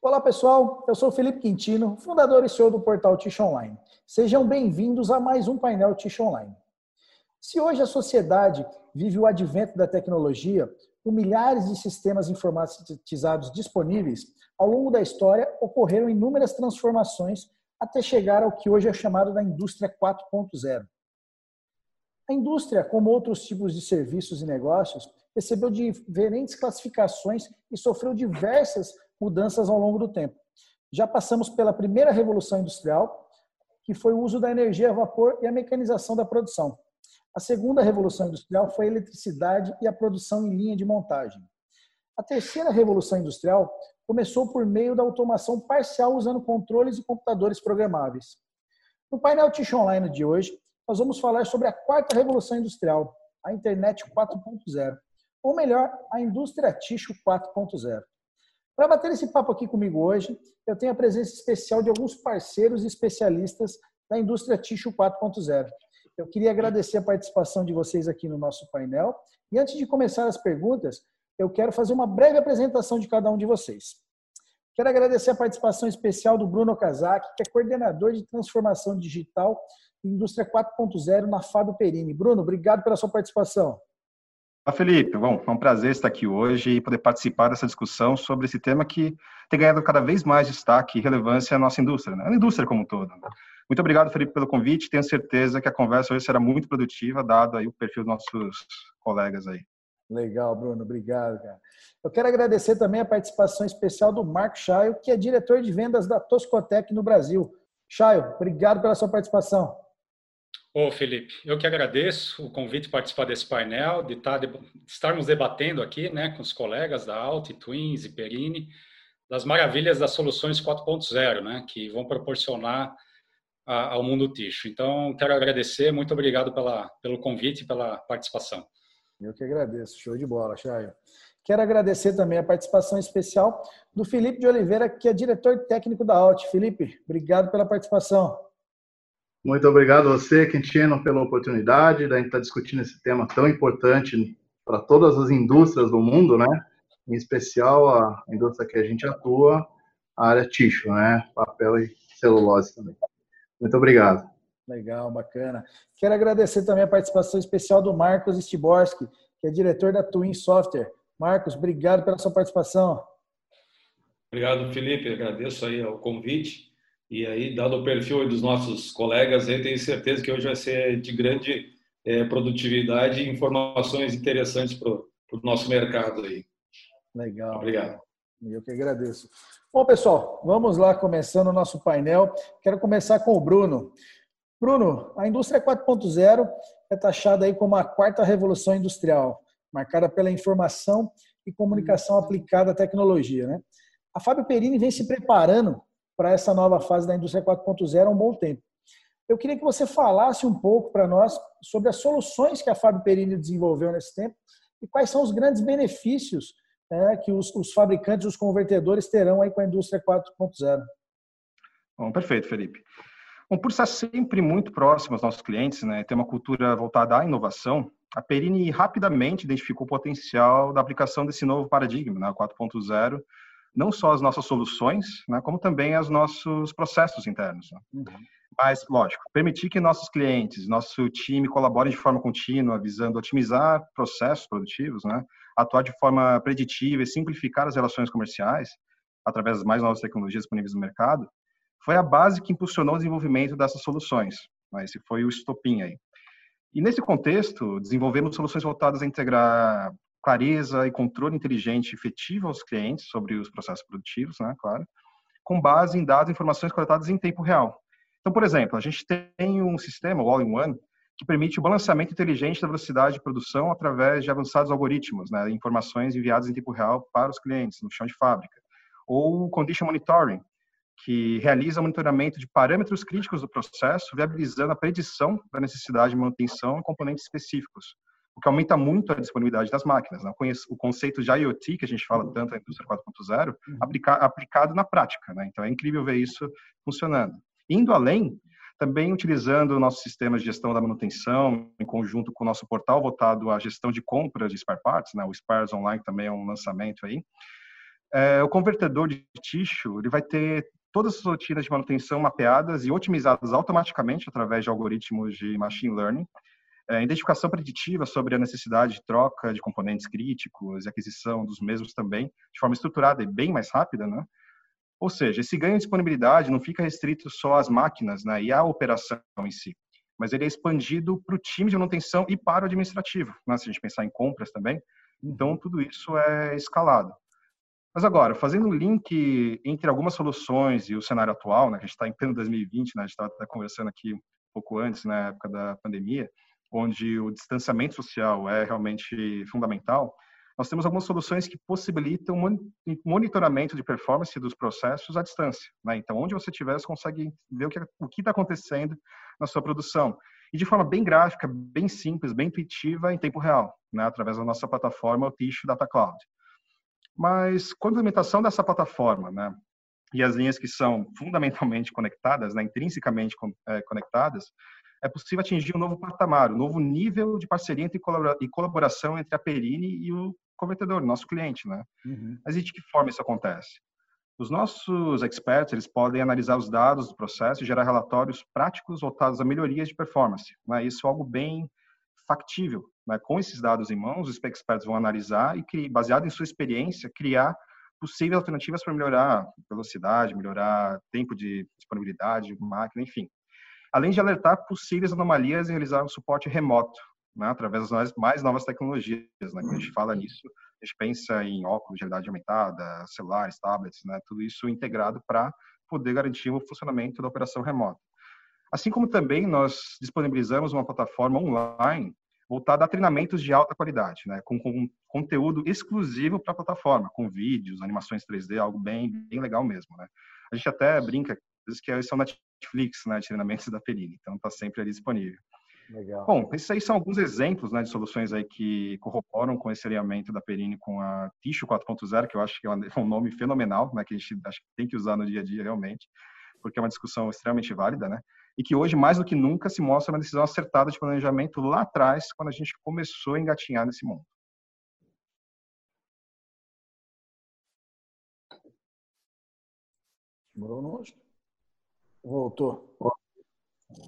Olá pessoal, eu sou Felipe Quintino, fundador e CEO do portal Tish Online. Sejam bem-vindos a mais um painel Tish Online. Se hoje a sociedade vive o advento da tecnologia, com milhares de sistemas informatizados disponíveis, ao longo da história ocorreram inúmeras transformações até chegar ao que hoje é chamado da indústria 4.0. A indústria, como outros tipos de serviços e negócios, recebeu diferentes classificações e sofreu diversas mudanças ao longo do tempo. Já passamos pela primeira revolução industrial, que foi o uso da energia a vapor e a mecanização da produção. A segunda revolução industrial foi a eletricidade e a produção em linha de montagem. A terceira revolução industrial começou por meio da automação parcial usando controles e computadores programáveis. No painel Tish Online de hoje, nós vamos falar sobre a quarta revolução industrial, a internet 4.0, ou melhor, a indústria Ticho 4.0. Para bater esse papo aqui comigo hoje, eu tenho a presença especial de alguns parceiros e especialistas da indústria Ticho 4.0. Eu queria agradecer a participação de vocês aqui no nosso painel. E antes de começar as perguntas, eu quero fazer uma breve apresentação de cada um de vocês. Quero agradecer a participação especial do Bruno Kazak, que é coordenador de transformação digital e indústria 4.0 na Fábio Perini. Bruno, obrigado pela sua participação. Olá, Felipe. Bom, é um prazer estar aqui hoje e poder participar dessa discussão sobre esse tema que tem ganhado cada vez mais destaque e relevância à nossa indústria, né? indústria como um todo. Né? Muito obrigado, Felipe, pelo convite. Tenho certeza que a conversa hoje será muito produtiva, dado aí o perfil dos nossos colegas aí. Legal, Bruno. Obrigado, cara. Eu quero agradecer também a participação especial do Marco Chaio, que é diretor de vendas da Toscotec no Brasil. Chaio, obrigado pela sua participação. Ô, Felipe, eu que agradeço o convite de participar desse painel, de, estar, tá de estarmos debatendo aqui né, com os colegas da Alt, Twins e Perini, das maravilhas das soluções 4.0, né, que vão proporcionar a, ao mundo ticho. Então, quero agradecer, muito obrigado pela, pelo convite e pela participação. Eu que agradeço, show de bola, Chayo. Quero agradecer também a participação especial do Felipe de Oliveira, que é diretor técnico da Alt. Felipe, obrigado pela participação. Muito obrigado a você, Quintino, pela oportunidade de a gente estar discutindo esse tema tão importante para todas as indústrias do mundo, né? Em especial a indústria que a gente atua, a área tixo, né? Papel e celulose também. Muito obrigado. Legal, bacana. Quero agradecer também a participação especial do Marcos Stiborski, que é diretor da Twin Software. Marcos, obrigado pela sua participação. Obrigado, Felipe. Agradeço aí o convite e aí, dado o perfil dos nossos colegas, eu tenho certeza que hoje vai ser de grande é, produtividade e informações interessantes para o nosso mercado aí. Legal. Obrigado. Eu que agradeço. Bom, pessoal, vamos lá começando o nosso painel. Quero começar com o Bruno. Bruno, a indústria 4.0 é taxada aí como a quarta revolução industrial, marcada pela informação e comunicação aplicada à tecnologia, né? A Fábio Perini vem se preparando para essa nova fase da indústria 4.0 há um bom tempo. Eu queria que você falasse um pouco para nós sobre as soluções que a Fábio Perini desenvolveu nesse tempo e quais são os grandes benefícios né, que os, os fabricantes, os convertedores terão aí com a indústria 4.0. Bom, perfeito, Felipe. Bom, por estar sempre muito próximo aos nossos clientes, né, ter uma cultura voltada à inovação, a Perini rapidamente identificou o potencial da aplicação desse novo paradigma, né, 4.0, não só as nossas soluções, né, como também os nossos processos internos. Né? Uhum. Mas, lógico, permitir que nossos clientes, nosso time colaborem de forma contínua, visando otimizar processos produtivos, né, atuar de forma preditiva e simplificar as relações comerciais através das mais novas tecnologias disponíveis no mercado, foi a base que impulsionou o desenvolvimento dessas soluções. Né? Esse foi o estopim aí. E nesse contexto, desenvolvemos soluções voltadas a integrar clareza e controle inteligente efetivo aos clientes sobre os processos produtivos, né, claro, com base em dados e informações coletadas em tempo real. Então, por exemplo, a gente tem um sistema, o All-in-One, que permite o balanceamento inteligente da velocidade de produção através de avançados algoritmos, né, informações enviadas em tempo real para os clientes no chão de fábrica. Ou o Condition Monitoring, que realiza monitoramento de parâmetros críticos do processo, viabilizando a predição da necessidade de manutenção em componentes específicos, o que aumenta muito a disponibilidade das máquinas. Né? O conceito de IoT, que a gente fala tanto na indústria 4.0, uhum. aplica, aplicado na prática. Né? Então, é incrível ver isso funcionando. Indo além, também utilizando o nosso sistema de gestão da manutenção, em conjunto com o nosso portal voltado à gestão de compra de spare parts, né? o Spares Online também é um lançamento aí, É, o convertedor de tixo ele vai ter todas as rotinas de manutenção mapeadas e otimizadas automaticamente através de algoritmos de machine learning, é, identificação preditiva sobre a necessidade de troca de componentes críticos e aquisição dos mesmos também, de forma estruturada e bem mais rápida, né? Ou seja, esse ganho de disponibilidade não fica restrito só às máquinas né, e à operação em si, mas ele é expandido para o time de manutenção e para o administrativo, né, se a gente pensar em compras também. Então, tudo isso é escalado. Mas agora, fazendo o link entre algumas soluções e o cenário atual, né, que a gente está em pleno 2020, né, a gente estava conversando aqui um pouco antes, na né, época da pandemia, onde o distanciamento social é realmente fundamental, nós temos algumas soluções que possibilitam monitoramento de performance dos processos à distância. Né? Então, onde você estiver, você consegue ver o que está acontecendo na sua produção. E de forma bem gráfica, bem simples, bem intuitiva, em tempo real, né? através da nossa plataforma, o Tissue Data Cloud. Mas, com a implementação dessa plataforma, né? e as linhas que são fundamentalmente conectadas, né? intrinsecamente é, conectadas, é possível atingir um novo patamar, um novo nível de parceria e colaboração entre a Perini e o convertedor, nosso cliente, né? Uhum. Mas e de que forma isso acontece? Os nossos experts eles podem analisar os dados do processo e gerar relatórios práticos voltados a melhorias de performance. Né? Isso é algo bem factível. Né? Com esses dados em mãos, os experts vão analisar e, baseado em sua experiência, criar possíveis alternativas para melhorar velocidade, melhorar tempo de disponibilidade, máquina, enfim. Além de alertar possíveis anomalias e realizar um suporte remoto, né, através das mais novas tecnologias. Né? Quando a gente fala nisso, a gente pensa em óculos de realidade aumentada, celulares, tablets, né, tudo isso integrado para poder garantir o funcionamento da operação remota. Assim como também nós disponibilizamos uma plataforma online voltada a treinamentos de alta qualidade, né, com, com conteúdo exclusivo para a plataforma, com vídeos, animações 3D, algo bem, bem legal mesmo. Né. A gente até brinca que é o Netflix, né, de treinamentos da Perini, então está sempre ali disponível. Legal. Bom, esses aí são alguns exemplos né, de soluções aí que corroboram com esse alinhamento da Perini com a Ticho 4.0, que eu acho que é, é um nome fenomenal, né, que a gente acho que tem que usar no dia a dia realmente, porque é uma discussão extremamente válida, né? E que hoje, mais do que nunca, se mostra uma decisão acertada de planejamento lá atrás, quando a gente começou a engatinhar nesse mundo. Bruno, voltou.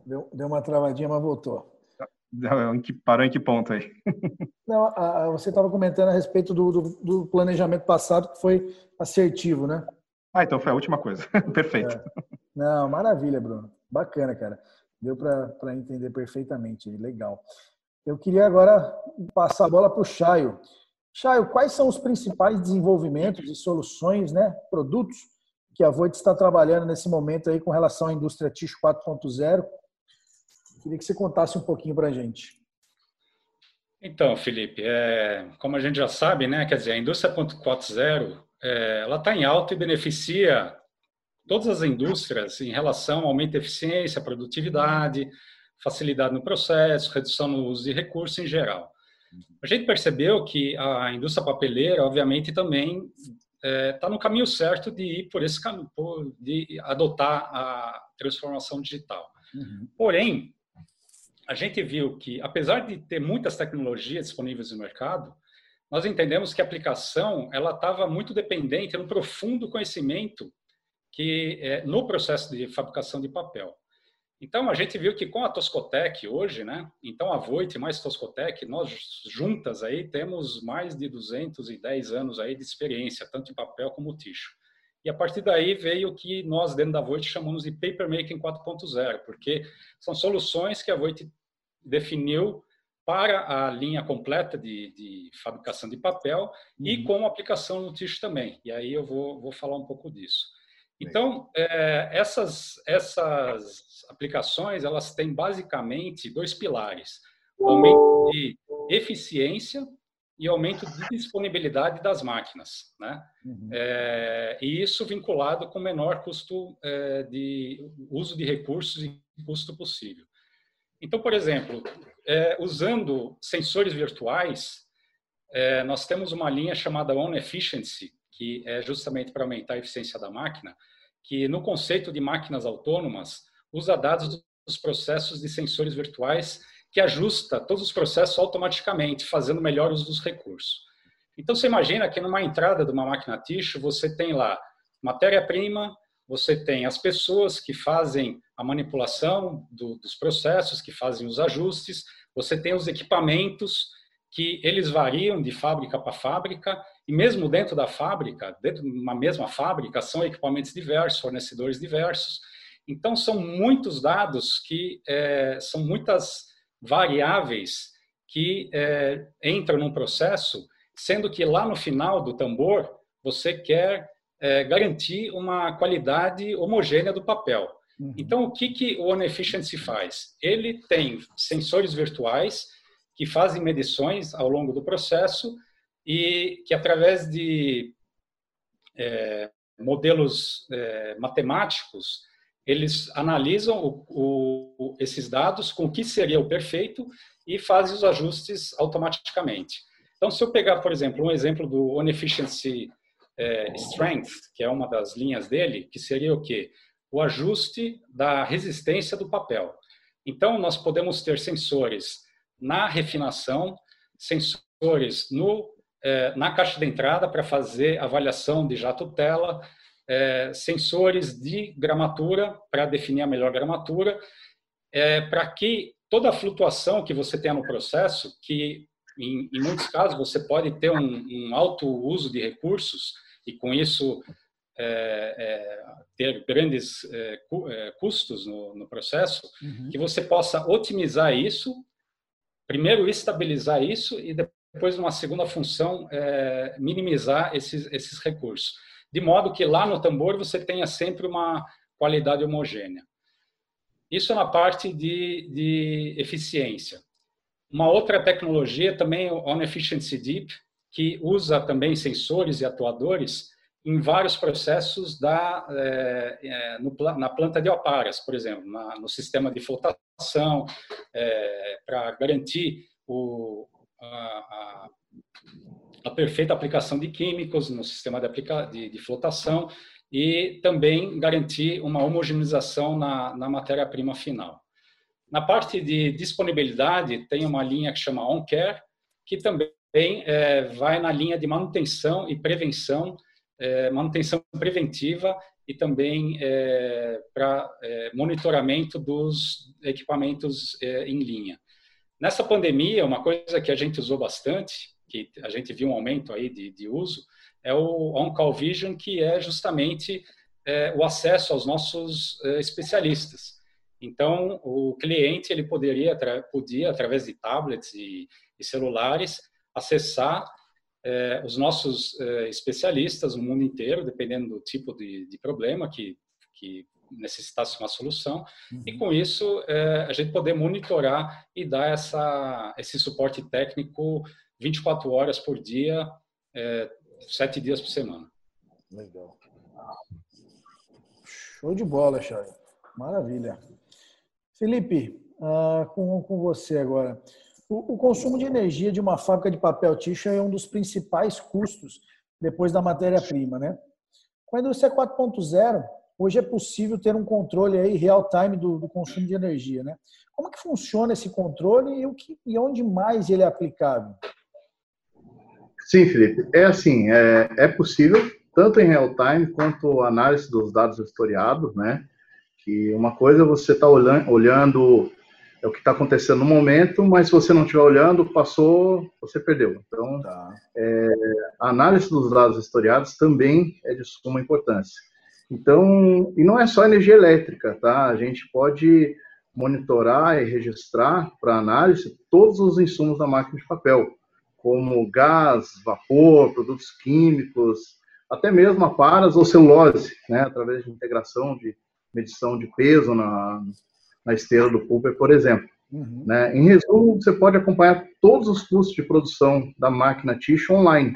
Deu, deu uma travadinha, mas voltou. Em que, parou em que ponto aí? Não, a, a, você estava comentando a respeito do, do, do, planejamento passado que foi assertivo, né? Ah, então foi a última coisa. Perfeito. É. Não, maravilha, Bruno. Bacana, cara. Deu para entender perfeitamente. Legal. Eu queria agora passar a bola para o Chaio. Chaio, quais são os principais desenvolvimentos e soluções, né, produtos que a Voit está trabalhando nesse momento aí com relação à indústria Ticho 4.0. Queria que você contasse um pouquinho para a gente. Então, Felipe, é, como a gente já sabe, né, quer dizer, a indústria 4.0 é, ela está em alta e beneficia todas as indústrias em relação ao aumento de eficiência, produtividade, facilidade no processo, redução no uso de recursos em geral. A gente percebeu que a indústria papeleira, obviamente, também está é, tá no caminho certo de ir por esse caminho, de adotar a transformação digital. Uhum. Porém, a gente viu que, apesar de ter muitas tecnologias disponíveis no mercado, nós entendemos que a aplicação ela estava muito dependente no profundo conhecimento que é, no processo de fabricação de papel. Então, a gente viu que com a Toscotec hoje, né? Então, a Voit mais Toscotec, nós juntas aí temos mais de 210 anos aí de experiência, tanto em papel como ticho. E a partir daí veio o que nós, dentro da Voit, chamamos de Papermaking 4.0, porque são soluções que a Voit definiu para a linha completa de, de fabricação de papel uhum. e com aplicação no ticho também. E aí eu vou, vou falar um pouco disso. Então, é, essas, essas aplicações, elas têm basicamente dois pilares. aumento de eficiência e aumento de disponibilidade das máquinas. Né? Uhum. É, e isso vinculado com menor custo é, de uso de recursos e custo possível. Então, por exemplo, é, usando sensores virtuais, é, nós temos uma linha chamada On Efficiency, que é justamente para aumentar a eficiência da máquina, que no conceito de máquinas autônomas usa dados dos processos de sensores virtuais que ajusta todos os processos automaticamente, fazendo melhor uso dos recursos. Então, você imagina que numa entrada de uma máquina tixo, você tem lá matéria-prima, você tem as pessoas que fazem a manipulação do, dos processos, que fazem os ajustes, você tem os equipamentos que eles variam de fábrica para fábrica, e mesmo dentro da fábrica, dentro de uma mesma fábrica, são equipamentos diversos, fornecedores diversos. Então, são muitos dados que é, são muitas variáveis que é, entram num processo, sendo que lá no final do tambor, você quer é, garantir uma qualidade homogênea do papel. Uhum. Então, o que, que o One Efficiency faz? Ele tem sensores virtuais que fazem medições ao longo do processo e que, através de é, modelos é, matemáticos, eles analisam o, o, esses dados com o que seria o perfeito e fazem os ajustes automaticamente. Então, se eu pegar, por exemplo, um exemplo do One Efficiency é, Strength, que é uma das linhas dele, que seria o quê? O ajuste da resistência do papel. Então, nós podemos ter sensores na refinação, sensores no, é, na caixa de entrada para fazer avaliação de jato-tela, é, sensores de gramatura para definir a melhor gramatura, é, para que toda a flutuação que você tenha no processo, que em, em muitos casos você pode ter um, um, alto uso de recursos e com isso é, é ter grandes é, custos no, no processo, uhum. que você possa otimizar isso primeiro estabilizar isso e depois, numa segunda função, é, minimizar esses, esses recursos. De modo que lá no tambor você tenha sempre uma qualidade homogênea. Isso na parte de, de eficiência. Uma outra tecnologia também é o On Efficiency Deep, que usa também sensores e atuadores em vários processos da, é, é, no, na planta de oparas, por exemplo, na, no sistema de flotação, é, para garantir o, a, a, perfeita aplicação de químicos no sistema de, aplica, de, de flotação e também garantir uma homogeneização na, na matéria-prima final. Na parte de disponibilidade, tem uma linha que chama OnCare, que também é, vai na linha de manutenção e prevenção é, manutenção preventiva e também é, para é, monitoramento dos equipamentos é, em linha. Nessa pandemia, uma coisa que a gente usou bastante, que a gente viu um aumento aí de, de uso, é o On-Call Vision, que é justamente é, o acesso aos nossos é, especialistas. Então, o cliente ele poderia, podia, através de tablets e, e celulares, acessar é, os nossos é, especialistas no mundo inteiro, dependendo do tipo de, de problema que, que necessitasse uma solução, uhum. e com isso é, a gente poder monitorar e dar essa, esse suporte técnico 24 horas por dia, é, sete dias por semana. Legal. Show de bola, Chay. Maravilha. Felipe, uh, com, com você agora. O, consumo de energia de uma fábrica de papel tixa é um dos principais custos depois da matéria-prima, né? Com a indústria 4.0, hoje é possível ter um controle aí real time do, do, consumo de energia, né? Como que funciona esse controle e, o que, e onde mais ele é aplicável? Sim, Felipe. É assim, é, é possível, tanto em real time quanto análise dos dados historiados, né? Que uma coisa é você está olhando, olhando é o que está acontecendo no momento, mas se você não estiver olhando, passou, você perdeu. Então, tá. é, a análise dos dados historiados também é de suma importância. Então, e não é só energia elétrica, tá? A gente pode monitorar e registrar para análise todos os insumos da máquina de papel, como gás, vapor, produtos químicos, até mesmo aparas ou celulose, né? Através de integração de medição de peso na, na esteira do pulper, por exemplo. Uhum. Né? Em resumo, você pode acompanhar todos os custos de produção da máquina Tish online,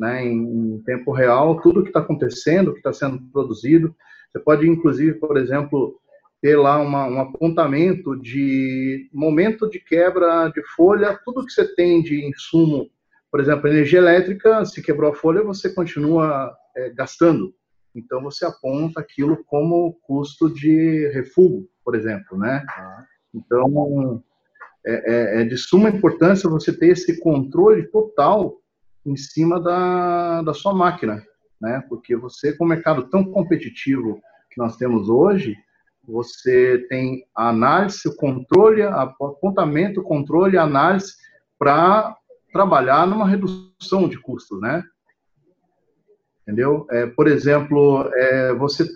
né? em, em tempo real, tudo o que está acontecendo, o que está sendo produzido. Você pode, inclusive, por exemplo, ter lá uma, um apontamento de momento de quebra de folha, tudo que você tem de insumo, por exemplo, energia elétrica, se quebrou a folha, você continua é, gastando. Então você aponta aquilo como custo de refúgio, por exemplo, né? Ah. Então é, é, é, de suma importância você ter esse controle total em cima da, da sua máquina, né? Porque você, com o mercado tão competitivo que nós temos hoje, você tem a análise, o controle, apontamento, controle, análise para trabalhar numa redução de custos, né? Entendeu? É, por exemplo, é, você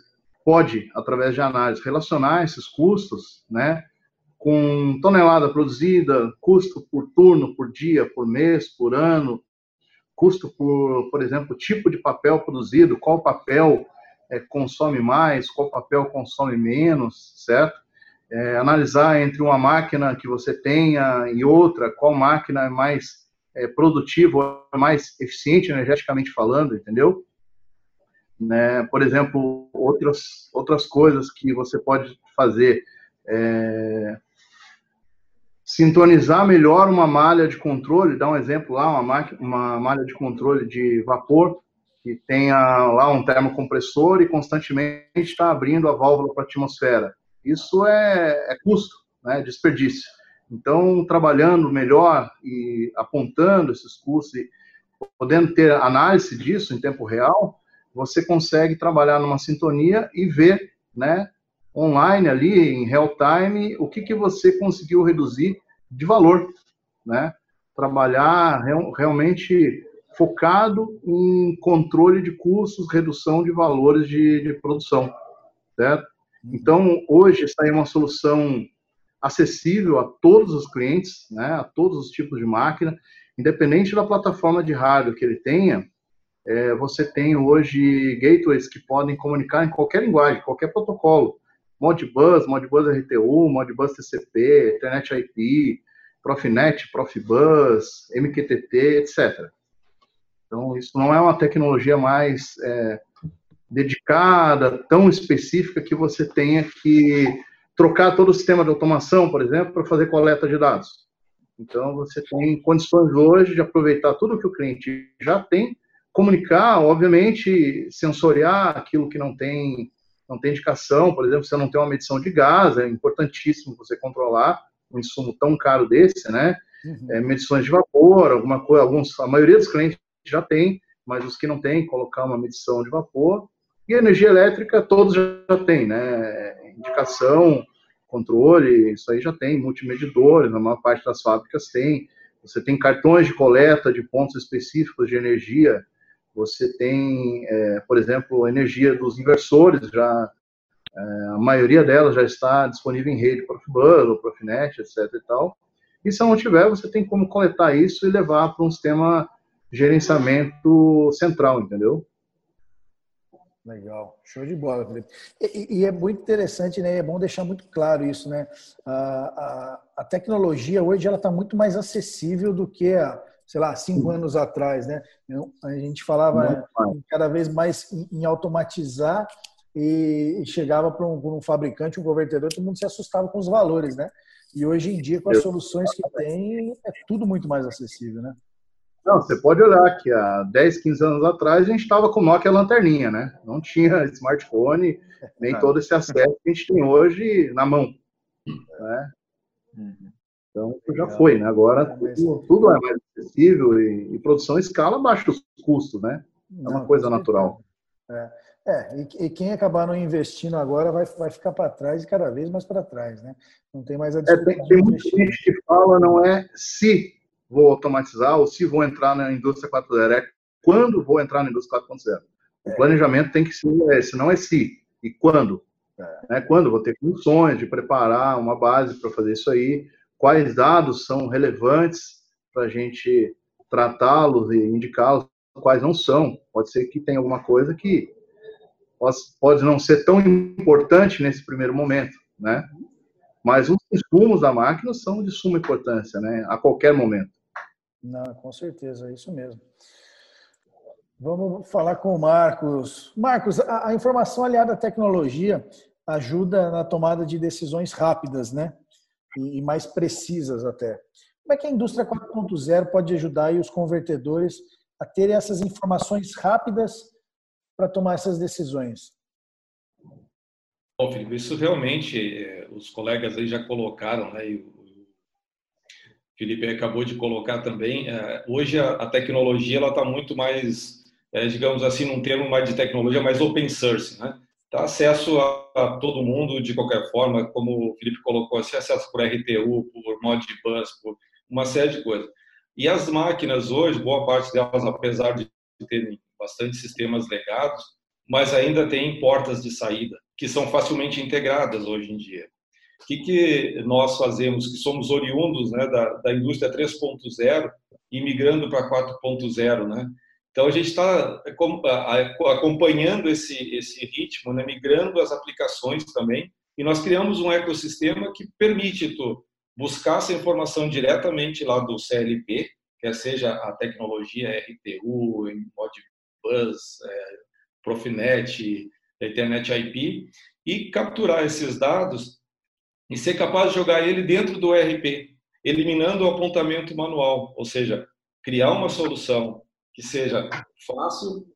pode, através de análise, relacionar esses custos, né? Com tonelada produzida, custo por turno, por dia, por mês, por ano, custo por, por exemplo, tipo de papel produzido, qual papel é, consome mais, qual papel consome menos, certo? É, analisar entre uma máquina que você tenha e outra, qual máquina é mais é, produtiva, mais eficiente energeticamente falando, entendeu? Né? Por exemplo, outras, outras coisas que você pode fazer. É, sintonizar melhor uma malha de controle, dá um exemplo lá, uma, uma malha de controle de vapor, que tenha lá um termocompressor e constantemente está abrindo a válvula para a atmosfera. Isso é, é custo, né, desperdício. Então, trabalhando melhor e apontando esses custos e podendo ter análise disso em tempo real, você consegue trabalhar numa sintonia e ver, né, online ali, em real time, o que, que você conseguiu reduzir de valor, né? Trabalhar real, realmente focado em controle de custos, redução de valores de, de produção, certo? Então, hoje, está aí uma solução acessível a todos os clientes, né, a todos os tipos de máquina, independente da plataforma de hardware que ele tenha, é, você tem hoje gateways que podem comunicar em qualquer linguagem, qualquer protocolo. Modbus, Modbus RTU, Modbus TCP, Ethernet IP, Profinet, Profibus, MQTT, etc. Então, isso não é uma tecnologia mais é, dedicada, tão específica, que você tenha que trocar todo o sistema de automação, por exemplo, para fazer coleta de dados. Então, você tem condições hoje de aproveitar tudo que o cliente já tem, comunicar, obviamente, sensoriar aquilo que não tem, não tem indicação, por exemplo, você não tem uma medição de gás, é importantíssimo você controlar um insumo tão caro desse, né? Uhum. É, medições de vapor, alguma coisa, alguns, a maioria dos clientes já tem, mas os que não têm, colocar uma medição de vapor. E energia elétrica, todos já têm, né? Indicação, controle, isso aí já tem, multimedidores, na maior parte das fábricas tem. Você tem cartões de coleta de pontos específicos de energia. Você tem, é, por exemplo, a energia dos inversores, já é, a maioria delas já está disponível em rede Profibus ou Profinet, etc. E, tal. e se não tiver, você tem como coletar isso e levar para um sistema gerenciamento central, entendeu? Legal, show de bola, Felipe. E, e, é muito interessante, né? É bom deixar muito claro isso, né? A, a, a tecnologia hoje ela está muito mais acessível do que há, sei lá, cinco anos atrás, né? A gente falava cada vez mais em, automatizar e, e chegava para um, um, fabricante, um convertedor, todo mundo se assustava com os valores, né? E hoje em dia, com as soluções que tem, é tudo muito mais acessível, né? Não, você pode olhar que há 10, 15 anos atrás a gente estava com Nokia lanterninha, né? Não tinha smartphone, nem todo esse acesso que a gente tem hoje na mão. Né? Uhum. Então, já foi, né? Agora tudo, tudo é mais acessível e, e, produção em escala baixa os custos, né? É uma coisa natural. É, é e, e, quem acabar não investindo agora vai, vai ficar para trás e cada vez mais para trás, né? Não tem mais a é, tem, tem muita gente que fala não é se vou automatizar ou se vou entrar na indústria 4.0, é quando vou entrar na indústria 4.0. O é. planejamento tem que ser esse, não é se, e quando. É. Né? Quando vou ter condições de preparar uma base para fazer isso aí, quais dados são relevantes para a gente tratá-los e indicá-los, quais não são. Pode ser que tenha alguma coisa que pode não ser tão importante nesse primeiro momento, né? Mas os insumos da máquina são de suma importância, né? A qualquer momento. Não, com certeza, é isso mesmo. Vamos falar com o Marcos. Marcos, a, a informação aliada à tecnologia ajuda na tomada de decisões rápidas, né? E, e mais precisas até. Como é que a indústria 4.0 pode ajudar os convertedores a terem essas informações rápidas para tomar essas decisões? Bom, Felipe, isso realmente eh, os colegas aí já colocaram, né? Felipe acabou de colocar também, é, hoje a, tecnologia ela está muito mais, é, digamos assim, num termo mais de tecnologia, mais open source, né? Tá acesso a, a, todo mundo de qualquer forma, como o Felipe colocou, assim, acesso por RTU, por Modbus, por uma série de coisas. E as máquinas hoje, boa parte delas, apesar de terem bastante sistemas legados, mas ainda tem portas de saída que são facilmente integradas hoje em dia. O que, que nós fazemos, que somos oriundos né, da, da indústria 3.0 e migrando para 4.0, né? Então a gente está acompanhando esse esse ritmo, né, migrando as aplicações também, e nós criamos um ecossistema que permite tu buscar essa informação diretamente lá do CLP, quer seja a tecnologia RTU, Modbus, é, Profinet, Internet IP, e capturar esses dados e ser capaz de jogar ele dentro do ERP, eliminando o apontamento manual, ou seja, criar uma solução que seja fácil,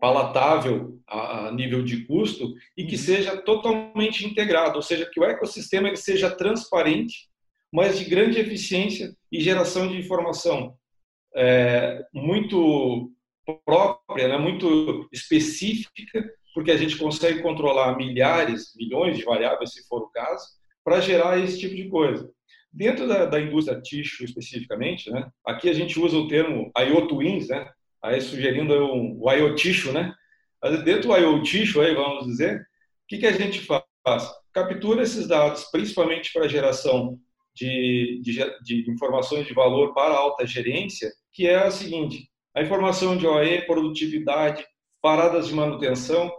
palatável a, nível de custo e que uhum. seja totalmente integrado, ou seja, que o ecossistema ele seja transparente, mas de grande eficiência e geração de informação é, muito própria, né, muito específica porque a gente consegue controlar milhares, milhões de variáveis, se for o caso, para gerar esse tipo de coisa. Dentro da, da indústria tixo especificamente, né, aqui a gente usa o termo IoTwins, né, aí sugerindo um, o IoTixo, né? Dentro do IoTixo, aí vamos dizer, o que, que a gente faz? Captura esses dados, principalmente para geração de, de, de informações de valor para alta gerência, que é a seguinte: a informação de OE, produtividade, paradas de manutenção,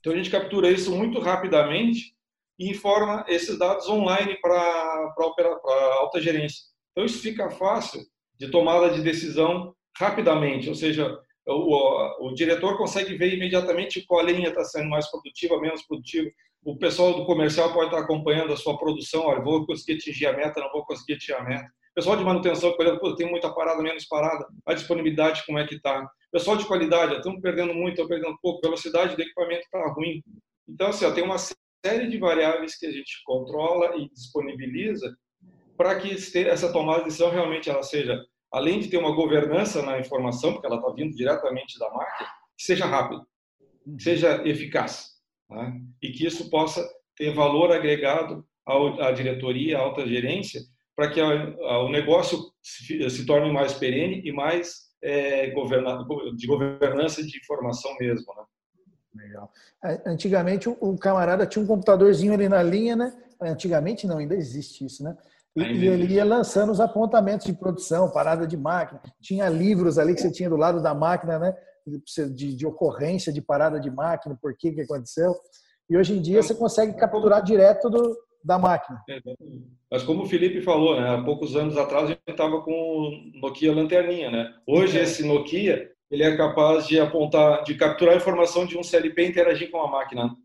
então a gente captura isso muito rapidamente e informa esses dados online para a alta gerência. Então isso fica fácil de tomada de decisão rapidamente, ou seja, o, o, o diretor consegue ver imediatamente qual linha está sendo mais produtiva, menos produtiva. O pessoal do comercial pode estar acompanhando a sua produção, olha, vou conseguir atingir a meta, não vou conseguir atingir a meta. Pessoal de manutenção, olhando, tem muita parada, menos parada, a disponibilidade como é que está. Pessoal de qualidade, estamos perdendo muito, estamos perdendo pouco, velocidade do equipamento está ruim. Então, assim, ó, tem uma série de variáveis que a gente controla e disponibiliza para que essa tomada de decisão realmente ela seja, além de ter uma governança na informação, porque ela está vindo diretamente da máquina, que seja rápido, que seja eficaz, né? e que isso possa ter valor agregado à diretoria, à alta gerência, para que o negócio se torne mais perene e mais é, de governança de informação mesmo. Né? Legal. Antigamente o camarada tinha um computadorzinho ali na linha, né? Antigamente não, ainda existe isso, né? E, e ele ia lançando os apontamentos de produção, parada de máquina. Tinha livros ali que você tinha do lado da máquina, né? De, de ocorrência de parada de máquina, por que que aconteceu. E hoje em dia você consegue capturar direto do, da máquina. Mas como o Felipe falou, né, há poucos anos atrás a gente estava com o Nokia lanterninha, né? Hoje é. esse Nokia ele é capaz de apontar, de capturar a informação de um CLP e interagir com a máquina.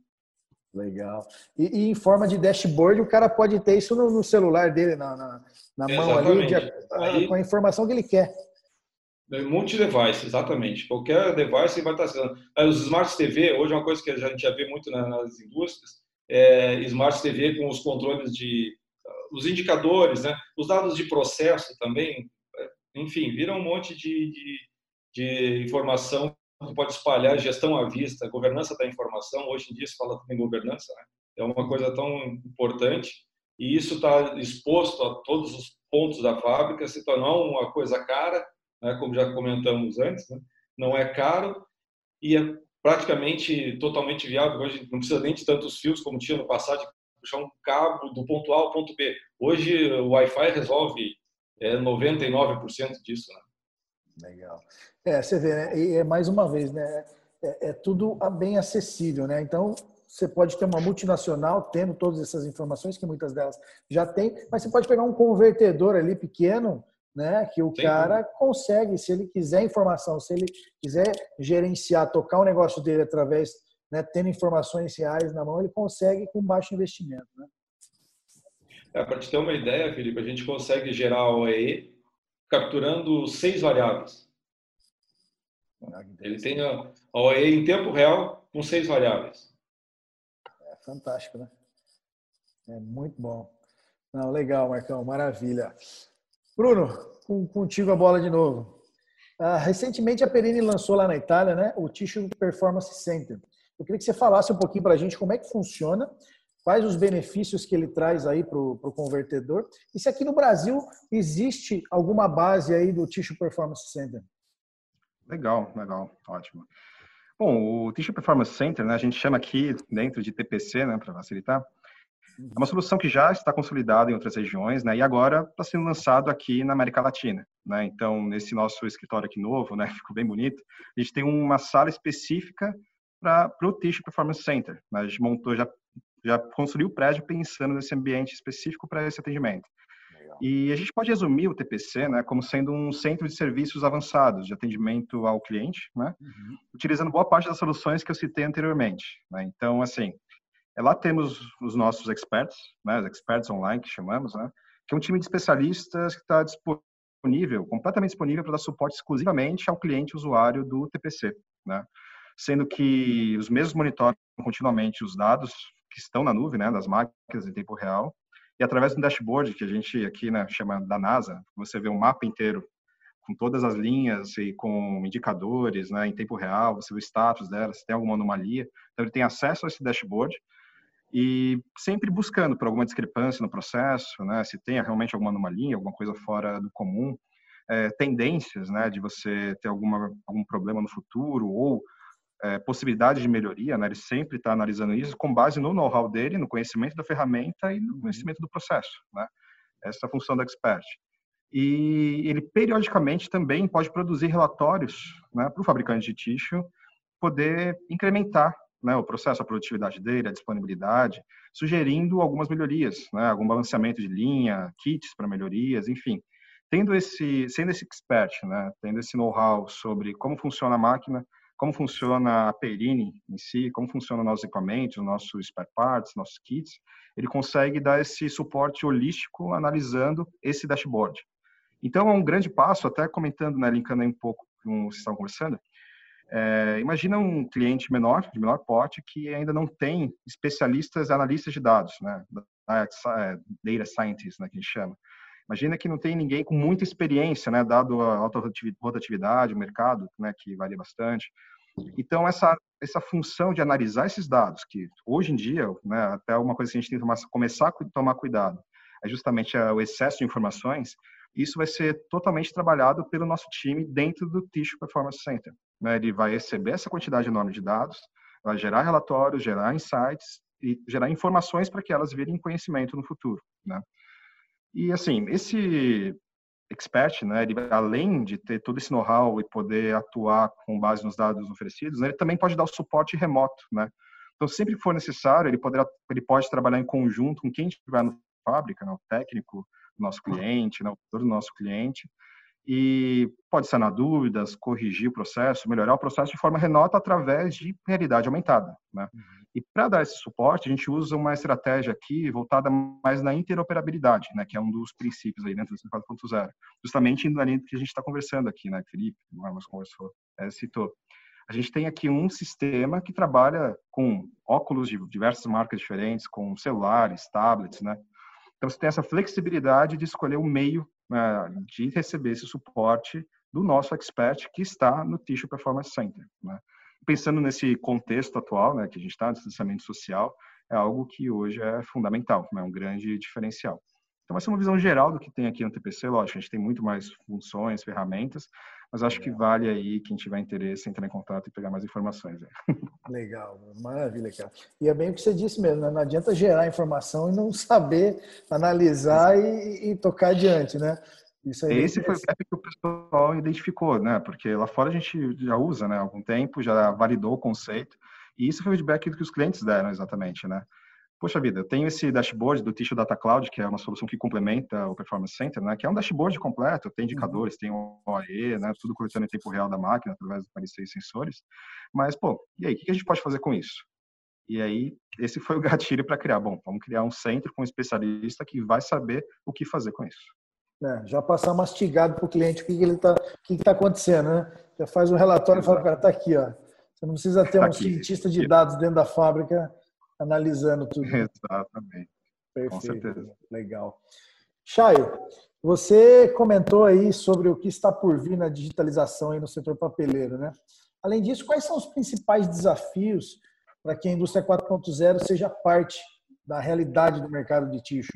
Legal. E, e, em forma de dashboard, o cara pode ter isso no, no celular dele, na, na, na mão ali, de, Aí, com a informação que ele quer. É multi-device, exatamente. Qualquer device vai estar sendo. Os Smart TV, hoje é uma coisa que a gente já vê muito nas indústrias, é, Smart TV com os controles de os indicadores, né? os dados de processo também, é, enfim, vira um monte de, de, de informação que pode espalhar gestão à vista, governança da informação. Hoje em dia se fala também governança, né? é uma coisa tão importante e isso está exposto a todos os pontos da fábrica, se tornou uma coisa cara, né? como já comentamos antes, né? não é caro e é praticamente totalmente viável. Hoje não precisa nem de tantos fios como tinha no passado, de puxar um cabo do ponto A ao ponto B. Hoje o Wi-Fi resolve é, 99% disso. Né? Legal. É, você vê, né? E é mais uma vez, né? É, é, tudo bem acessível, né? Então você pode ter uma multinacional tendo todas essas informações que muitas delas já tem, mas você pode pegar um convertedor ali pequeno né? Que o Sim. cara consegue, se ele quiser informação, se ele quiser gerenciar, tocar o negócio dele através, né, tendo informações reais na mão, ele consegue com baixo investimento, né? É, para te ter uma ideia, Felipe, a gente consegue gerar o OEE capturando seis variáveis. Ah, ele tem a OEE em tempo real com seis variáveis. É fantástico, né? É muito bom. Não, legal, Marcão, maravilha. Bruno, contigo a bola de novo. Uh, recentemente a Perini lançou lá na Itália né, o Tissue Performance Center. Eu queria que você falasse um pouquinho para a gente como é que funciona, quais os benefícios que ele traz aí para o convertedor e se aqui no Brasil existe alguma base aí do Tissue Performance Center. Legal, legal, ótimo. Bom, o Tissue Performance Center, né, a gente chama aqui dentro de TPC, né, para facilitar, é uma solução que já está consolidada em outras regiões, né? E agora está sendo lançado aqui na América Latina, né? Então, nesse nosso escritório aqui novo, né? Ficou bem bonito. A gente tem uma sala específica para o Tissue Performance Center. Né? A gente montou, já, já construiu o prédio pensando nesse ambiente específico para esse atendimento. Legal. E a gente pode resumir o TPC, né? Como sendo um centro de serviços avançados de atendimento ao cliente, né? Uhum. Utilizando boa parte das soluções que eu citei anteriormente. Né? Então, assim, é, lá temos os nossos experts, né, os experts online que chamamos, né, que é um time de especialistas que está disponível, completamente disponível para dar suporte exclusivamente ao cliente usuário do TPC, né, sendo que os mesmos monitoram continuamente os dados que estão na nuvem, né, das máquinas em tempo real, e através do dashboard que a gente aqui né, chama da NASA, você vê um mapa inteiro com todas as linhas e com indicadores né, em tempo real, você vê o status dela, se tem alguma anomalia. Então, ele tem acesso a esse dashboard e sempre buscando por alguma discrepância no processo, né, se tem realmente alguma anomalia, alguma coisa fora do comum, é, tendências, né, de você ter alguma algum problema no futuro ou é, possibilidade de melhoria, né, ele sempre está analisando isso com base no know-how dele, no conhecimento da ferramenta e no uhum. conhecimento do processo, né, essa é a função do expert. E ele periodicamente também pode produzir relatórios né, para o fabricante de tixo poder incrementar né, o processo, a produtividade dele, a disponibilidade, sugerindo algumas melhorias, né, algum balanceamento de linha, kits para melhorias, enfim. Tendo esse, sendo esse expert, né, tendo esse know-how sobre como funciona a máquina, como funciona a Perini em si, como funcionam nossos equipamentos, nossos spare parts, nossos kits, ele consegue dar esse suporte holístico analisando esse dashboard. Então, é um grande passo, até comentando, né, linkando aí um pouco com o que vocês estavam conversando, é, imagina um cliente menor, de menor porte, que ainda não tem especialistas, analistas de dados, né? É, data scientists, né, que a gente chama. Imagina que não tem ninguém com muita experiência, né, dado a alta rotatividade, o mercado, né, que varia bastante. Então, essa, essa função de analisar esses dados, que hoje em dia, né, até uma coisa que a gente tem que começar a tomar cuidado, é justamente o excesso de informações, isso vai ser totalmente trabalhado pelo nosso time dentro do Tissue Performance Center. Né? Ele vai receber essa quantidade enorme de dados, vai gerar relatórios, gerar insights e gerar informações para que elas virem conhecimento no futuro. Né? E assim, esse expert, né, ele, além de ter todo esse know-how e poder atuar com base nos dados oferecidos, né, ele também pode dar o suporte remoto, né? Então, sempre for necessário, ele, poderá, ele pode trabalhar em conjunto com quem estiver na fábrica, né, o técnico, nosso cliente, né, o do nosso cliente, e pode sanar dúvidas, corrigir o processo, melhorar o processo de forma remota através de realidade aumentada. Né? Uhum. E para dar esse suporte, a gente usa uma estratégia aqui voltada mais na interoperabilidade, né, que é um dos princípios aí dentro do 4.0, justamente na linha que a gente está conversando aqui, né, Felipe, o Marcos conversou, é, citou. A gente tem aqui um sistema que trabalha com óculos de diversas marcas diferentes, com celulares, tablets, né, então, você tem essa flexibilidade de escolher o meio de receber esse suporte do nosso expert que está no Tissue Performance Center. Né? Pensando nesse contexto atual, né, que a gente está, distanciamento social, é algo que hoje é fundamental, é né, um grande diferencial. Então, vai ser uma visão geral do que tem aqui no TPC. Lógico, a gente tem muito mais funções, ferramentas, mas acho que vale aí, quem tiver interesse, entrar em contato e pegar mais informações. Legal, maravilha, cara. E é bem o que você disse mesmo, né? não adianta gerar informação e não saber analisar e, e tocar adiante, né? Isso aí Esse foi o gap que o pessoal identificou, né? Porque lá fora a gente já usa, né? Há algum tempo, já validou o conceito. E isso foi o feedback que os clientes deram exatamente, né? Poxa vida, eu tenho esse dashboard do Tissue Data Cloud, que é uma solução que complementa o Performance Center, né, que é um dashboard completo, tem uhum. indicadores, tem OAE, né, tudo coletando em tempo real da máquina, através dos 46 sensores. Mas, pô, e aí, o que a gente pode fazer com isso? E aí, esse foi o gatilho para criar. Bom, vamos criar um centro com um especialista que vai saber o que fazer com isso. É, já passar mastigado para o cliente o que, que está, o que está acontecendo, né? Já faz um relatório Exato. e fala, cara, está aqui, ó. Você não precisa ter tá um aqui. cientista de dados dentro da fábrica analisando tudo. Exatamente. Perfeito. Com certeza. Legal. Chay, você comentou aí sobre o que está por vir na digitalização aí no setor papeleiro, né? Além disso, quais são os principais desafios para que a indústria 4.0 seja parte da realidade do mercado de tixo?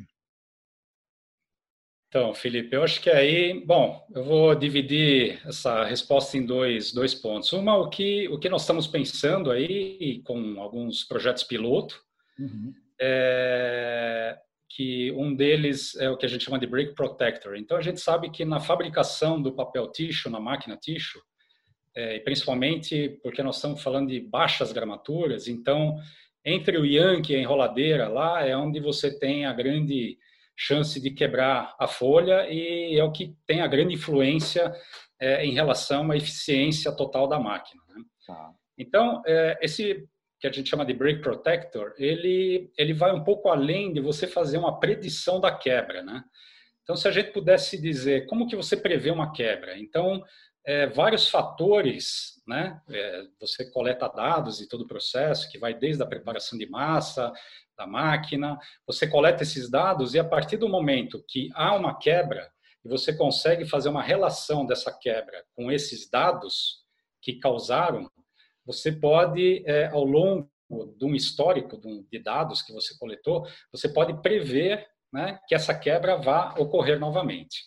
Então, Felipe, eu acho que aí, bom, eu vou dividir essa resposta em dois, dois pontos. Uma, o que, o que nós estamos pensando aí, com alguns projetos piloto, uhum. é, que um deles é o que a gente chama de break protector. Então, a gente sabe que na fabricação do papel tixo, na máquina tixo, é, principalmente porque nós estamos falando de baixas gramaturas, então, entre o Yankee e a enroladeira, lá é onde você tem a grande chance de quebrar a folha e é o que tem a grande influência é, em relação à eficiência total da máquina. Né? Tá. Então, é, esse que a gente chama de break protector, ele, ele vai um pouco além de você fazer uma predição da quebra. Né? Então, se a gente pudesse dizer como que você prevê uma quebra, então é, vários fatores, né? É, você coleta dados de todo o processo, que vai desde a preparação de massa, da máquina, você coleta esses dados e a partir do momento que há uma quebra e você consegue fazer uma relação dessa quebra com esses dados que causaram, você pode, é, ao longo de um histórico de dados que você coletou, você pode prever né, que essa quebra vá ocorrer novamente.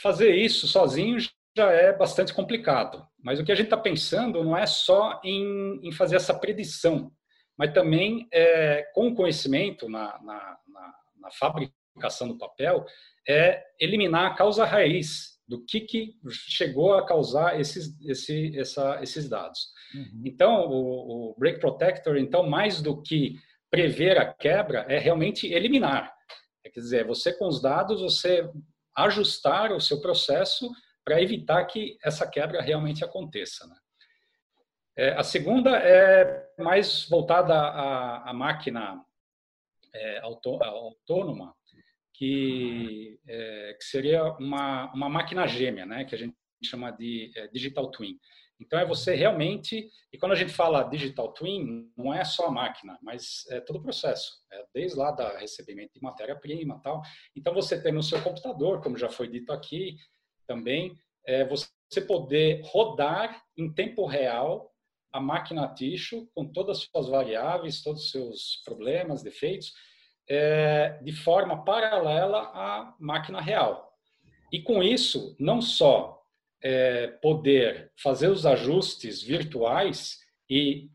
Fazer isso sozinho já é bastante complicado, mas o que a gente está pensando não é só em, em fazer essa predição, mas também é, com conhecimento na, na, na, na, fabricação do papel, é eliminar a causa raiz do que, que chegou a causar esses, esse, essa, esses dados. Uhum. Então, o, o Break Protector, então, mais do que prever a quebra, é realmente eliminar. É, quer dizer, você com os dados, você ajustar o seu processo para evitar que essa quebra realmente aconteça. Né? É, a segunda é mais voltada à, à máquina é, autônoma, que, é, que, seria uma, uma máquina gêmea, né, que a gente chama de é, digital twin. Então é você realmente, e quando a gente fala digital twin, não é só a máquina, mas é todo o processo, é desde lá da recebimento de matéria-prima, tal. Então você tem no seu computador, como já foi dito aqui, também é você poder rodar em tempo real a máquina Ticho, com todas as suas variáveis, todos os seus problemas, defeitos, é, de forma paralela à máquina real. E com isso, não só é, poder fazer os ajustes virtuais e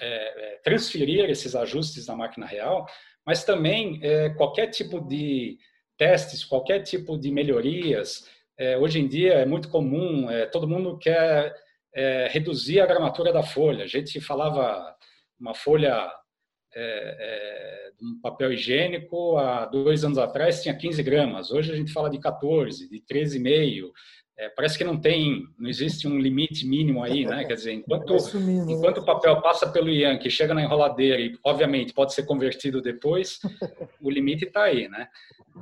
é, é transferir esses ajustes na máquina real, mas também é, qualquer tipo de testes, qualquer tipo de melhorias. É, hoje em dia é muito comum, todo mundo quer é, reduzir a gramatura da folha. A gente falava uma folha é, é, um papel higiênico há dois anos atrás tinha 15 gramas. Hoje a gente fala de 14, de 13,5. É, parece que não tem, não existe um limite mínimo aí, né? Quer dizer, enquanto, né? enquanto o papel passa pelo Yankee, chega na enroladeira e, obviamente, pode ser convertido depois, o limite está aí, né?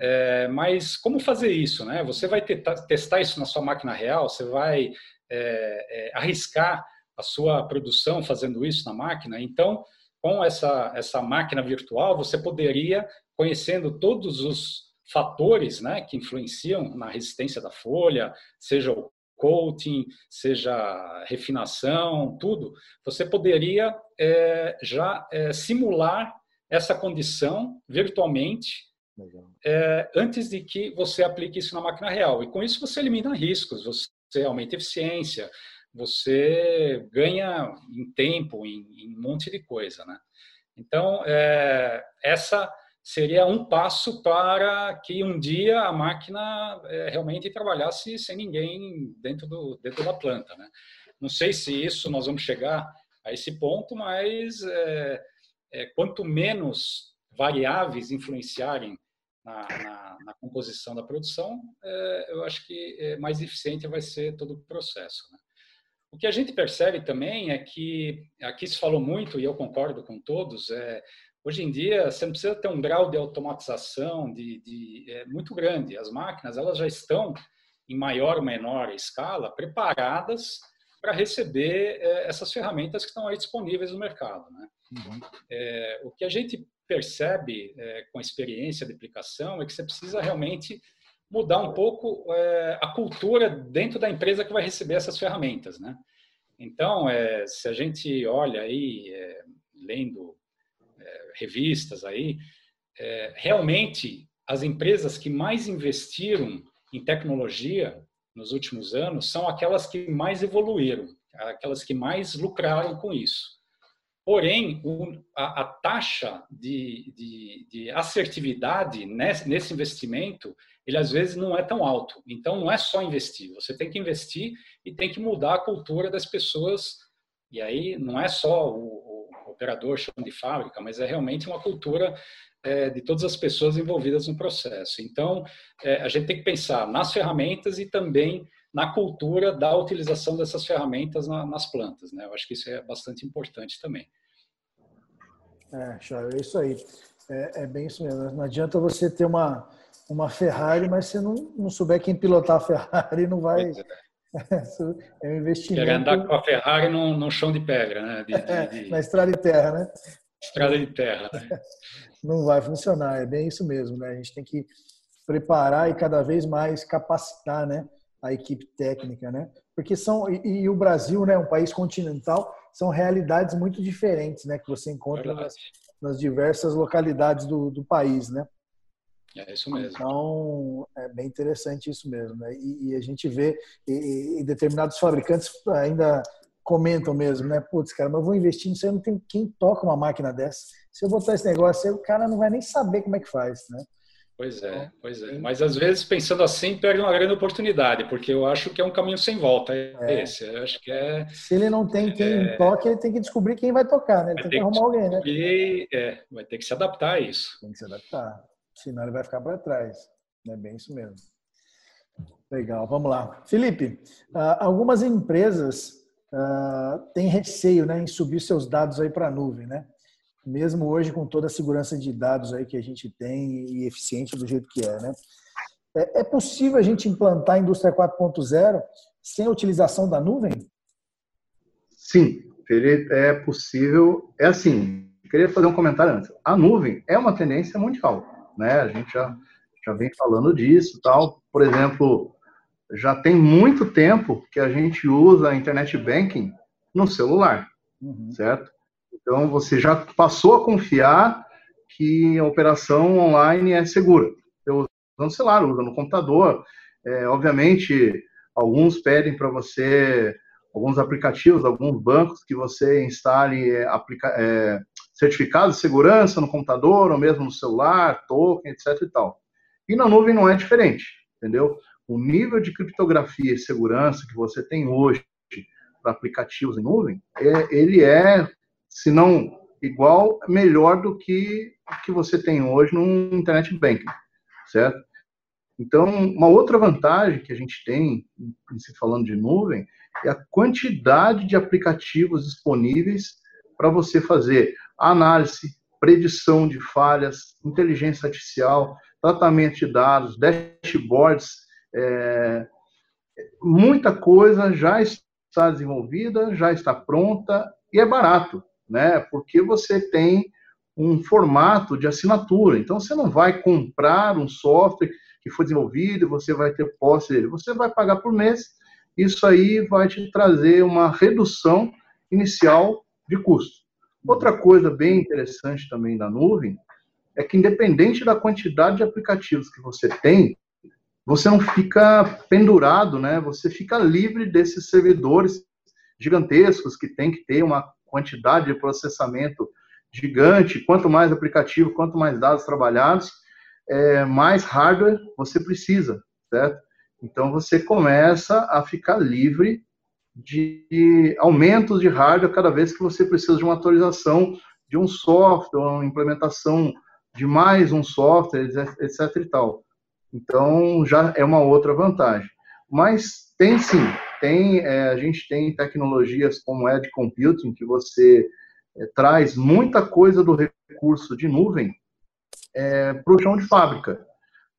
É, mas como fazer isso, né? Você vai testar isso na sua máquina real, você vai é, é, arriscar a sua produção fazendo isso na máquina. Então, com essa, essa máquina virtual, você poderia, conhecendo todos os fatores né, que influenciam na resistência da folha, seja o coating, seja refinação, tudo, você poderia é, já é, simular essa condição virtualmente é, antes de que você aplique isso na máquina real. E com isso você elimina riscos, você aumenta a eficiência, você ganha em tempo, em, em um monte de coisa, né? Então, é, essa seria um passo para que um dia a máquina é, realmente trabalhasse sem ninguém dentro, do, dentro da planta, né? Não sei se isso nós vamos chegar a esse ponto, mas é, é quanto menos variáveis influenciarem na, na, na composição da produção, é, eu acho que é, mais eficiente vai ser todo o processo. Né? O que a gente percebe também é que, aqui se falou muito, e eu concordo com todos, é, hoje em dia você não precisa ter um grau de automatização de, de é, muito grande. As máquinas elas já estão, em maior ou menor escala, preparadas para receber é, essas ferramentas que estão aí disponíveis no mercado. Né? Uhum. É, o que a gente percebe é, com a experiência de aplicação é que você precisa realmente mudar um pouco é, a cultura dentro da empresa que vai receber essas ferramentas, né? Então, é, se a gente olha aí, lendo revistas aí, realmente as empresas que mais investiram em tecnologia nos últimos anos são aquelas que mais evoluíram, aquelas que mais lucraram com isso. Porém, a, taxa de, de, de, assertividade nesse, nesse investimento, ele às vezes não é tão alto. Então, não é só investir. Você tem que investir e tem que mudar a cultura das pessoas. E aí, não é só o operador chão de fábrica, mas é realmente uma cultura é, de todas as pessoas envolvidas no processo. Então, é, a gente tem que pensar nas ferramentas e também na cultura da utilização dessas ferramentas na, nas plantas. Né? Eu acho que isso é bastante importante também. É, Charles, é isso aí. É, é, bem isso mesmo. Não adianta você ter uma, uma Ferrari, mas você não, não souber quem pilotar a Ferrari, não vai. É. um investimento. Quer andar com a Ferrari num, num chão de pedra, né? De, de, de... na estrada de terra, né? Estrada de terra. Né? Não vai funcionar, é bem isso mesmo, né? A gente tem que preparar e cada vez mais capacitar, né? A equipe técnica, né? Porque são e, e o Brasil, né? Um país continental, são realidades muito diferentes, né? Que você encontra nas, nas, diversas localidades do, do país, né? É isso mesmo. Então, é bem interessante isso mesmo. Né? E, e a gente vê, e, e, determinados fabricantes ainda comentam mesmo, né? Putz, cara, mas eu vou investir nisso, eu não tem quem toca uma máquina dessa. Se eu botar esse negócio aí, o cara não vai nem saber como é que faz, né? Pois é, então, pois é. Mas às vezes, pensando assim, perde uma grande oportunidade, porque eu acho que é um caminho sem volta é. esse. Eu acho que é. Se ele não tem quem é, toque, ele tem que descobrir quem vai tocar, né? Ele tem que arrumar alguém, né? É, vai ter que se adaptar a isso. Tem que se adaptar. Senão ele vai ficar para trás. É bem isso mesmo. Legal, vamos lá. Felipe, ah, algumas empresas uh, tem receio né, em subir seus dados aí para a nuvem, né? Mesmo hoje com toda a segurança de dados aí que a gente tem e eficiente do jeito que é, né? É, é possível a gente implantar a indústria 4.0 sem a utilização da nuvem? Sim, é possível. É assim, queria fazer um comentário antes. A nuvem é uma tendência mundial, né? A gente já, já vem falando disso, tal. Por exemplo, já tem muito tempo que a gente usa a internet banking no celular, uhum. certo? Então você já passou a confiar que a operação online é segura. Eu uso no celular, usa no computador. É, obviamente, alguns pedem para você alguns aplicativos, alguns bancos que você instale é, aplica, é, certificados de segurança no computador ou mesmo no celular, token, etc. E tal. E na nuvem não é diferente, entendeu? o nível de criptografia e segurança que você tem hoje para aplicativos em nuvem, é, ele é, se não igual, melhor do que o que você tem hoje no Internet Banking, certo? Então, uma outra vantagem que a gente tem, se falando de nuvem, é a quantidade de aplicativos disponíveis para você fazer análise, predição de falhas, inteligência artificial, tratamento de dados, dashboards é, muita coisa já está desenvolvida, já está pronta e é barato, né? Porque você tem um formato de assinatura. Então você não vai comprar um software que foi desenvolvido você vai ter posse dele. Você vai pagar por mês. Isso aí vai te trazer uma redução inicial de custo. Outra coisa bem interessante também da nuvem é que independente da quantidade de aplicativos que você tem, você não fica pendurado, né? Você fica livre desses servidores gigantescos que tem que ter uma quantidade de processamento gigante. Quanto mais aplicativo, quanto mais dados trabalhados, é, mais hardware você precisa, certo? Então você começa a ficar livre de aumentos de hardware cada vez que você precisa de uma atualização de um software, uma implementação de mais um software, etc. e tal. Então, já é uma outra vantagem. Mas tem sim, tem, é, a gente tem tecnologias como Edge Computing, que você é, traz muita coisa do recurso de nuvem é, para o chão de fábrica.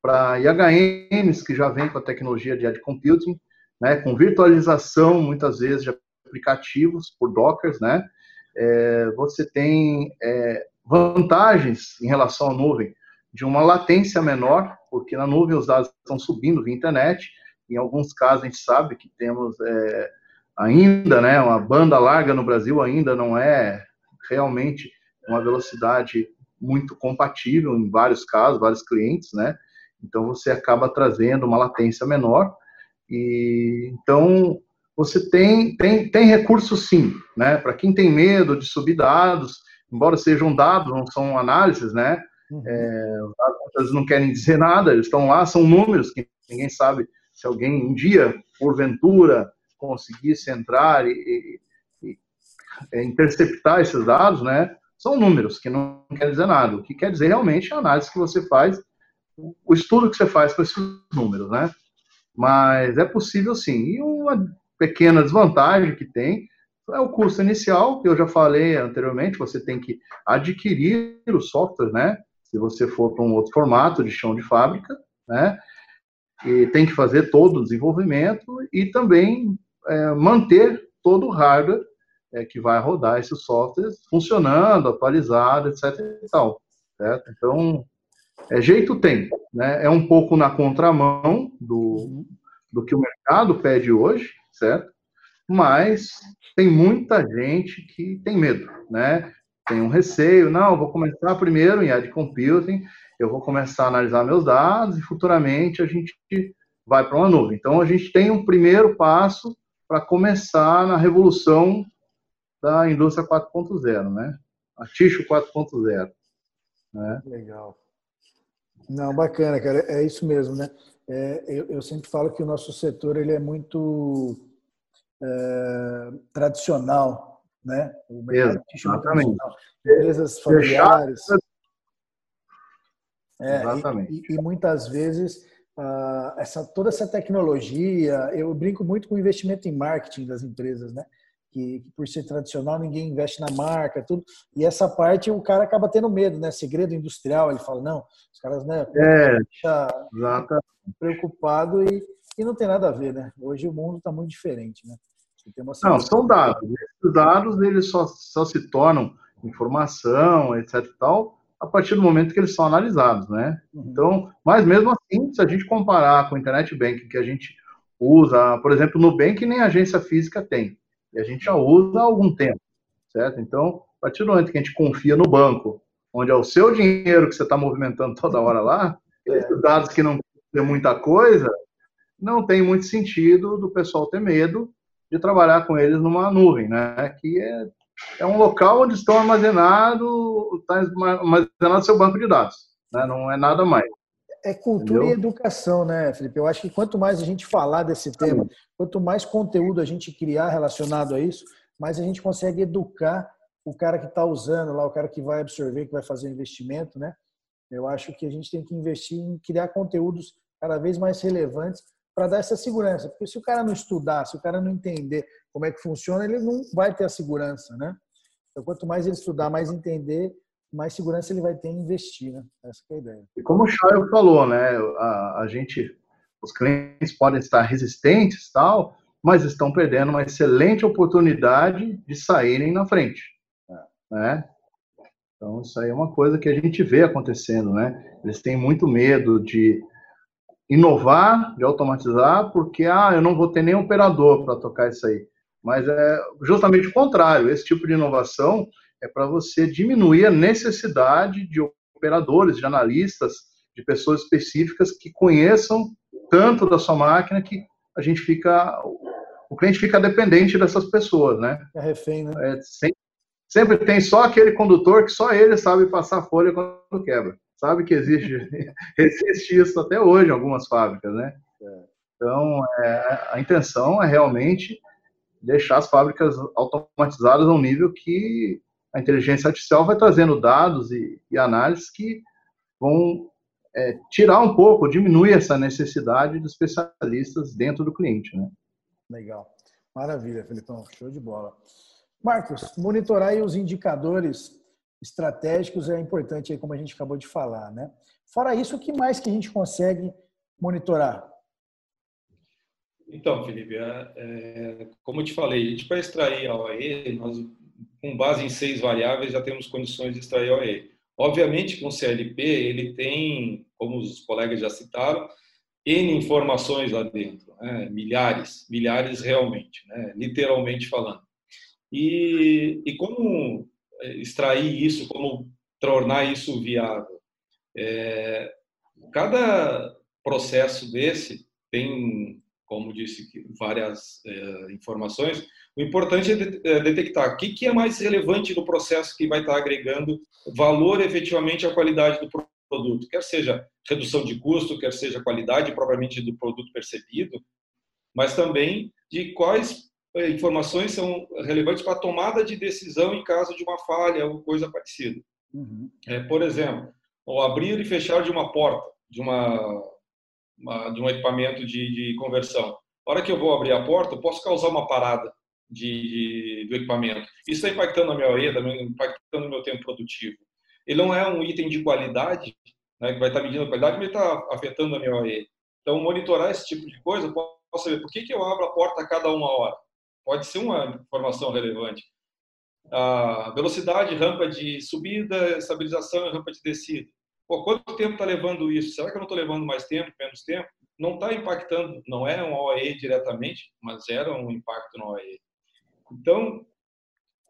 Para IHMs, que já vem com a tecnologia de Edge Computing, né, com virtualização, muitas vezes, de aplicativos por Dockers, né? É, você tem é, vantagens em relação à nuvem de uma latência menor, porque na nuvem os dados estão subindo via internet. Em alguns casos a gente sabe que temos é, ainda, né, uma banda larga no Brasil ainda não é realmente uma velocidade muito compatível em vários casos, vários clientes, né? Então você acaba trazendo uma latência menor e então você tem tem tem recursos sim, né? Para quem tem medo de subir dados, embora sejam dados, não são análises, né? Uhum. É, os dados não querem dizer nada, eles estão lá, são números que ninguém sabe se alguém um dia, porventura, conseguisse entrar e, e, e é, interceptar esses dados, né? São números que não quer dizer nada. O que quer dizer realmente é a análise que você faz, o estudo que você faz com esses números, né? Mas é possível sim. E uma pequena desvantagem que tem é o custo inicial, que eu já falei anteriormente, você tem que adquirir o software, né? Se você for para um outro formato de chão de fábrica, né? E tem que fazer todo o desenvolvimento e também é, manter todo o hardware é, que vai rodar esses softwares funcionando, atualizado, etc. E tal, certo? Então, é, jeito tem, né? É um pouco na contramão do, do que o mercado pede hoje, certo? Mas tem muita gente que tem medo, né? Tem um receio, não, vou começar primeiro em Edge Computing, eu vou começar a analisar meus dados e futuramente a gente vai para uma nuvem. Então a gente tem um primeiro passo para começar na revolução da indústria 4.0, né? A Ticho 4.0. Né? Legal. Não, bacana, cara. É isso mesmo, né? É, eu, eu, sempre falo que o nosso setor ele é muito é, tradicional, né? O mercado Exatamente. Empresas familiares. É, Exatamente. E, e, e, muitas vezes uh, essa, toda essa tecnologia, eu brinco muito com o investimento em marketing das empresas, né? Que, que, por ser tradicional ninguém investe na marca, tudo. E essa parte o cara acaba tendo medo, né? Segredo industrial, ele fala, não, os caras, né? É, preocupado e, e não tem nada a ver, né? Hoje o mundo está muito diferente, né? não, são dados. Esses dados eles só, só se tornam informação, etc. tal, a partir do momento que eles são analisados, né? Uhum. Então, mas mesmo assim, se a gente comparar com o internet banking que a gente usa, por exemplo, no Nubank nem agência física tem. E a gente já usa há algum tempo, certo? Então, a partir do momento que a gente confia no banco, onde é o seu dinheiro que você está movimentando toda hora lá, esses dados que não tem muita coisa, não tem muito sentido do pessoal ter medo de trabalhar com eles numa nuvem, né? Que é, é um local onde estão armazenado, está armazenado seu banco de dados, né? Não é nada mais. É cultura Entendeu? e educação, né, Felipe? Eu acho que quanto mais a gente falar desse tema, quanto mais conteúdo a gente criar relacionado a isso, mais a gente consegue educar o cara que está usando lá, o cara que vai absorver, que vai fazer o investimento, né? Eu acho que a gente tem que investir em criar conteúdos cada vez mais relevantes para dar essa segurança. Porque se o cara não estudar, se o cara não entender como é que funciona, ele não vai ter a segurança, né? Então, quanto mais ele estudar, mais entender, mais segurança ele vai ter em investir, né? Essa é a ideia. E como o Chayo falou, né? A, a gente, os clientes podem estar resistentes, tal, mas estão perdendo uma excelente oportunidade de saírem na frente, né? Então isso aí é uma coisa que a gente vê acontecendo, né? Eles têm muito medo de inovar, de automatizar, porque ah, eu não vou ter nem operador para tocar isso aí. Mas é justamente o contrário. Esse tipo de inovação é para você diminuir a necessidade de operadores, de analistas, de pessoas específicas que conheçam tanto da sua máquina que a gente fica, o cliente fica dependente dessas pessoas, né? É refém, né? É, sempre, sempre, tem só aquele condutor que só ele sabe passar folha quando quebra. Sabe que existe, existe isso até hoje em algumas fábricas, né? É. Então, é, a intenção é realmente deixar as fábricas automatizadas a um nível que a inteligência artificial vai trazendo dados e, e análises que vão é, tirar um pouco, diminuir essa necessidade dos especialistas dentro do cliente. Né? Legal. Maravilha, Felipão. Show de bola. Marcos, monitorar os indicadores estratégicos é importante, aí, como a gente acabou de falar. Né? Fora isso, o que mais que a gente consegue monitorar? Então, Felipe, é, é, como eu te falei, a gente para extrair a OE, nós, com base em seis variáveis, já temos condições de extrair OE. Obviamente, com o CLP, ele tem, como os colegas já citaram, N informações lá dentro, né? milhares, milhares realmente, né? literalmente falando. E, e como extrair isso, como tornar isso viável? É, cada processo desse tem, como disse, várias é, informações. O importante é, é detectar o que, que é mais relevante no processo que vai estar agregando valor efetivamente à qualidade do produto, quer seja redução de custo, quer seja qualidade propriamente do produto percebido, mas também de quais é, informações são relevantes para a tomada de decisão em caso de uma falha ou coisa parecida. Uhum. É, por exemplo, o abrir e fechar de uma porta, de uma, uma de um equipamento de, de, conversão. A hora que eu vou abrir a porta, eu posso causar uma parada de, de do equipamento. Isso está impactando a minha OE, está impactando o meu tempo produtivo. Ele não é um item de qualidade, né, que vai estar medindo a qualidade, mas está afetando a minha OE. Então, monitorar esse tipo de coisa, posso saber por que, que eu abro a porta a cada uma hora. Pode ser uma informação relevante. A velocidade, rampa de subida, estabilização e rampa de descida. Pô, quanto tempo está levando isso? Será que eu não estou levando mais tempo, menos tempo? Não está impactando, não é um OAE diretamente, mas era um impacto no OAE. Então,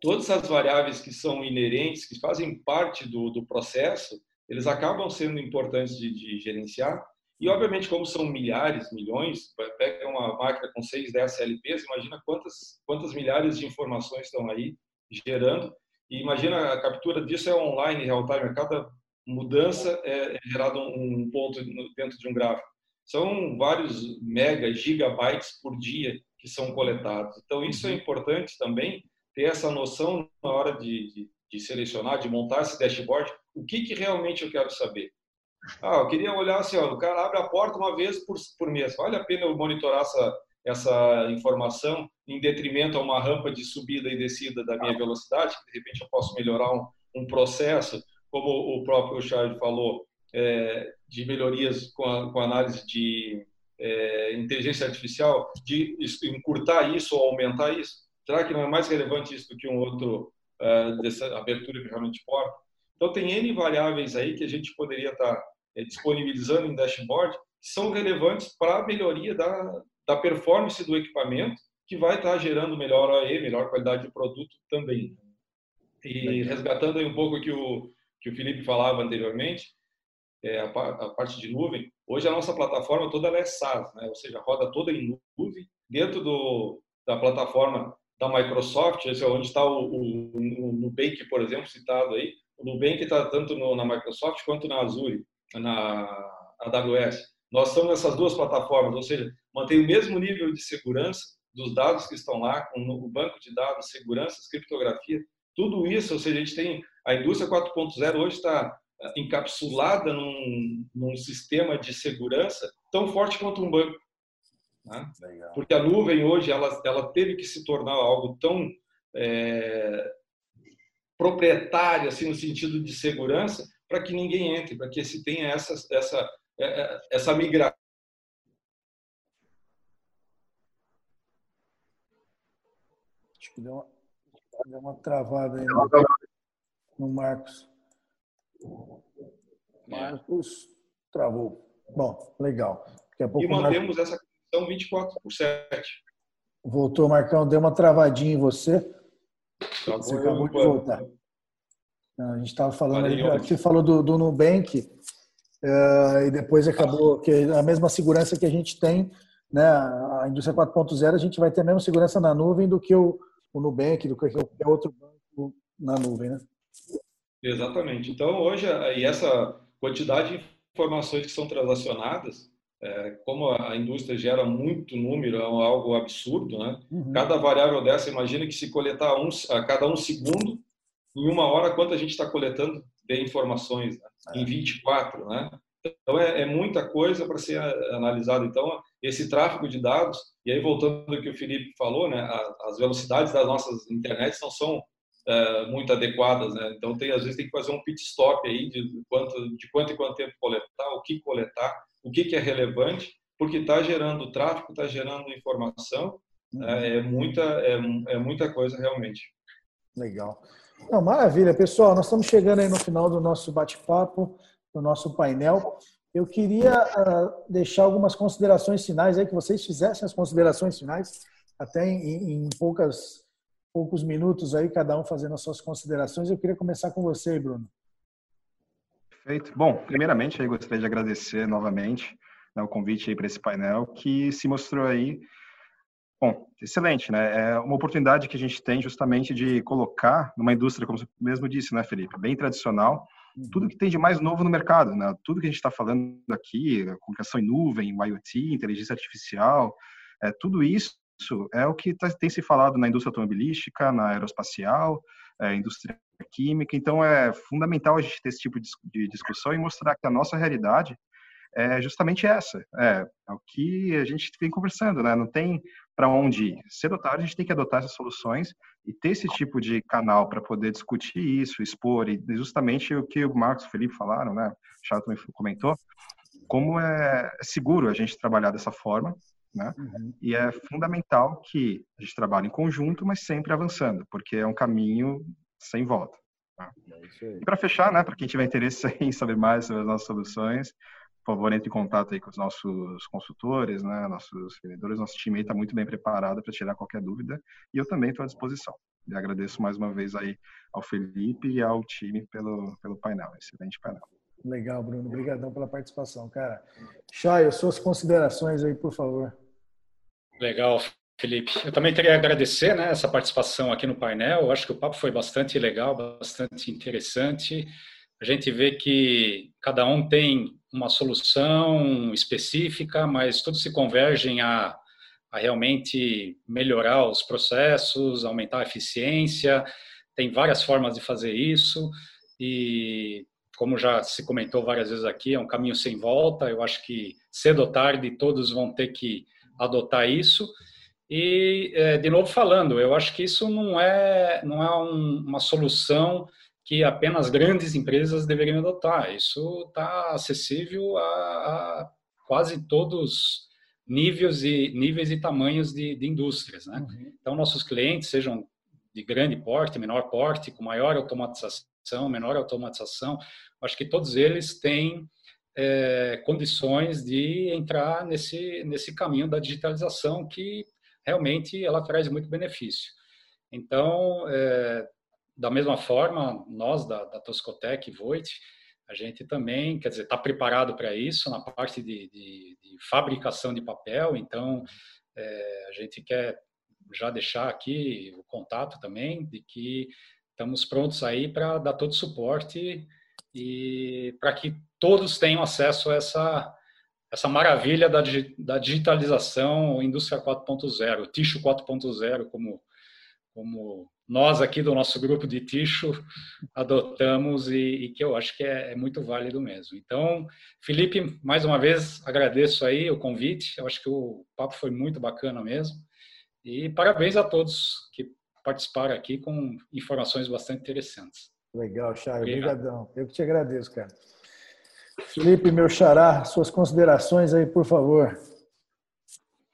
todas as variáveis que são inerentes, que fazem parte do, do processo, eles acabam sendo importantes de, de, gerenciar. E, obviamente, como são milhares, milhões, pega uma máquina com 6, 10 CLPs, imagina quantas, quantas milhares de informações estão aí gerando. E imagina a captura disso é online, real time, cada mudança é, é gerado um ponto dentro de um gráfico. São vários mega, gigabytes por dia que são coletados. Então, isso é uhum. importante também, ter essa noção na hora de, de, de selecionar, de montar esse dashboard, o que, que realmente eu quero saber. Ah, eu queria olhar assim, ó, o cara abre a porta uma vez por, por mês. Vale a pena eu monitorar essa, essa informação em detrimento a uma rampa de subida e descida da minha velocidade, que de repente eu posso melhorar um, um processo, como o próprio Charles falou, é, de melhorias com, a, com análise de é, inteligência artificial, de encurtar isso ou aumentar isso? Será que não é mais relevante isso do que um outro uh, dessa abertura que realmente porta? Então, tem N variáveis aí que a gente poderia estar tá, é, disponibilizando em dashboard que são relevantes para a melhoria da, da performance do equipamento, que vai estar tá gerando melhor OE, melhor qualidade de produto também. E resgatando aí um pouco que o que o Felipe falava anteriormente, é, a, a, parte de nuvem, hoje a nossa plataforma toda é SaaS, né? ou seja, roda toda em nuvem, dentro do, da plataforma da Microsoft, esse é onde está o, o, o Nubank, por exemplo, citado aí, o Nubank está tanto no, na Microsoft quanto na Azure, na AWS. Nós estamos nessas duas plataformas, ou seja, mantém o mesmo nível de segurança dos dados que estão lá, com o banco de dados, segurança, criptografia, tudo isso, ou seja, a gente tem a indústria 4.0 hoje está encapsulada num, num, sistema de segurança tão forte quanto um banco. Né? Porque a nuvem hoje ela, ela teve que se tornar algo tão é, proprietário, assim, no sentido de segurança, para que ninguém entre, para que se tenha essa, essa, eh, essa migração. Acho que deu uma, deu uma travada aí no Marcos. Marcos travou. Bom, legal. Daqui a pouco e mantemos Marcos... essa condição 24 por 7. Voltou, Marcão. Deu uma travadinha em você. Travou você acabou de voltar. A gente estava falando aí, você falou do, do Nubank, uh, e depois acabou que a mesma segurança que a gente tem, né? A indústria 4.0, a gente vai ter a mesma segurança na nuvem do que o, o Nubank, do que qualquer outro banco na nuvem, né? Exatamente. Então, hoje, e essa quantidade de informações que são transacionadas, é, como a indústria gera muito número, é algo absurdo, né? Uhum. Cada variável dessa, imagina que se coletar um, a cada um segundo, em uma hora, quanto a gente está coletando de informações? Né? É. Em 24, né? Então, é, é muita coisa para ser analisado. Então, esse tráfego de dados, e aí voltando ao que o Felipe falou, né? As velocidades das nossas internets não são é, muito adequadas, né? Então tem às vezes tem que fazer um pit stop aí de quanto de quanto e quanto tempo coletar, o que coletar, o que, que é relevante, porque está gerando tráfego, está gerando informação, uhum. é, é, muita, é, é muita coisa realmente. Legal. Não, maravilha, pessoal. Nós estamos chegando aí no final do nosso bate-papo, do nosso painel. Eu queria uh, deixar algumas considerações finais aí, que vocês fizessem as considerações finais, até em, em poucas, poucos minutos aí, cada um fazendo as suas considerações. Eu queria começar com você, Bruno. Perfeito. Bom, primeiramente, eu gostaria de agradecer novamente né, o convite aí para esse painel, que se mostrou aí Bom, excelente, né? É uma oportunidade que a gente tem justamente de colocar numa indústria, como você mesmo disse, né, Felipe, bem tradicional, tudo que tem de mais novo no mercado, né? Tudo que a gente está falando aqui, comunicação em nuvem, IoT, inteligência artificial, é, tudo isso é o que tá, tem se falado na indústria automobilística, na aeroespacial, é, indústria química. Então, é fundamental a gente ter esse tipo de discussão e mostrar que a nossa realidade é justamente essa. É, é o que a gente vem conversando, né? Não tem para onde ir. Cedo ou tarde, a gente tem que adotar essas soluções e ter esse tipo de canal para poder discutir isso, expor, e justamente o que o Marcos e o Felipe falaram, né? O Charles também comentou, como é seguro a gente trabalhar dessa forma, né? Uhum. E é fundamental que a gente trabalhe em conjunto, mas sempre avançando, porque é um caminho sem volta. Tá? É e para fechar, né, para quem tiver interesse em saber mais sobre as nossas soluções, por favor, entre em contato aí com os nossos consultores, né, nossos vendedores. Nosso time está muito bem preparado para tirar qualquer dúvida e eu também estou à disposição. E agradeço mais uma vez aí ao Felipe e ao time pelo, pelo painel, excelente painel. Legal, Bruno. Obrigadão pela participação, cara. Chay, suas considerações aí, por favor. Legal, Felipe. Eu também queria agradecer né, essa participação aqui no painel. Eu acho que o papo foi bastante legal, bastante interessante. A gente vê que cada um tem uma solução específica, mas tudo se convergem a, a realmente melhorar os processos, aumentar a eficiência. Tem várias formas de fazer isso e, como já se comentou várias vezes aqui, é um caminho sem volta. Eu acho que cedo ou tarde todos vão ter que adotar isso. E, é, de novo falando, eu acho que isso não é, não é um, uma solução que apenas grandes empresas deveriam adotar. Isso está acessível a, a, quase todos níveis e níveis e tamanhos de, de indústrias, né? Uhum. Então nossos clientes sejam de grande porte, menor porte, com maior automatização, menor automatização, acho que todos eles têm é, condições de entrar nesse nesse caminho da digitalização que realmente ela traz muito benefício. Então, é, da mesma forma, nós da, da Toscotec Voit, a gente também, quer dizer, está preparado para isso na parte de, de, de, fabricação de papel, então é, a gente quer já deixar aqui o contato também de que estamos prontos aí para dar todo o suporte e para que todos tenham acesso a essa essa maravilha da, da digitalização, indústria 4.0, Ticho 4.0, como como nós aqui do nosso grupo de Ticho adotamos e, e que eu acho que é, é, muito válido mesmo. Então, Felipe, mais uma vez agradeço aí o convite. Eu acho que o papo foi muito bacana mesmo. E parabéns a todos que participaram aqui com informações bastante interessantes. Legal, Chay. Obrigadão. Eu que te agradeço, cara. Felipe, meu xará, suas considerações aí, por favor.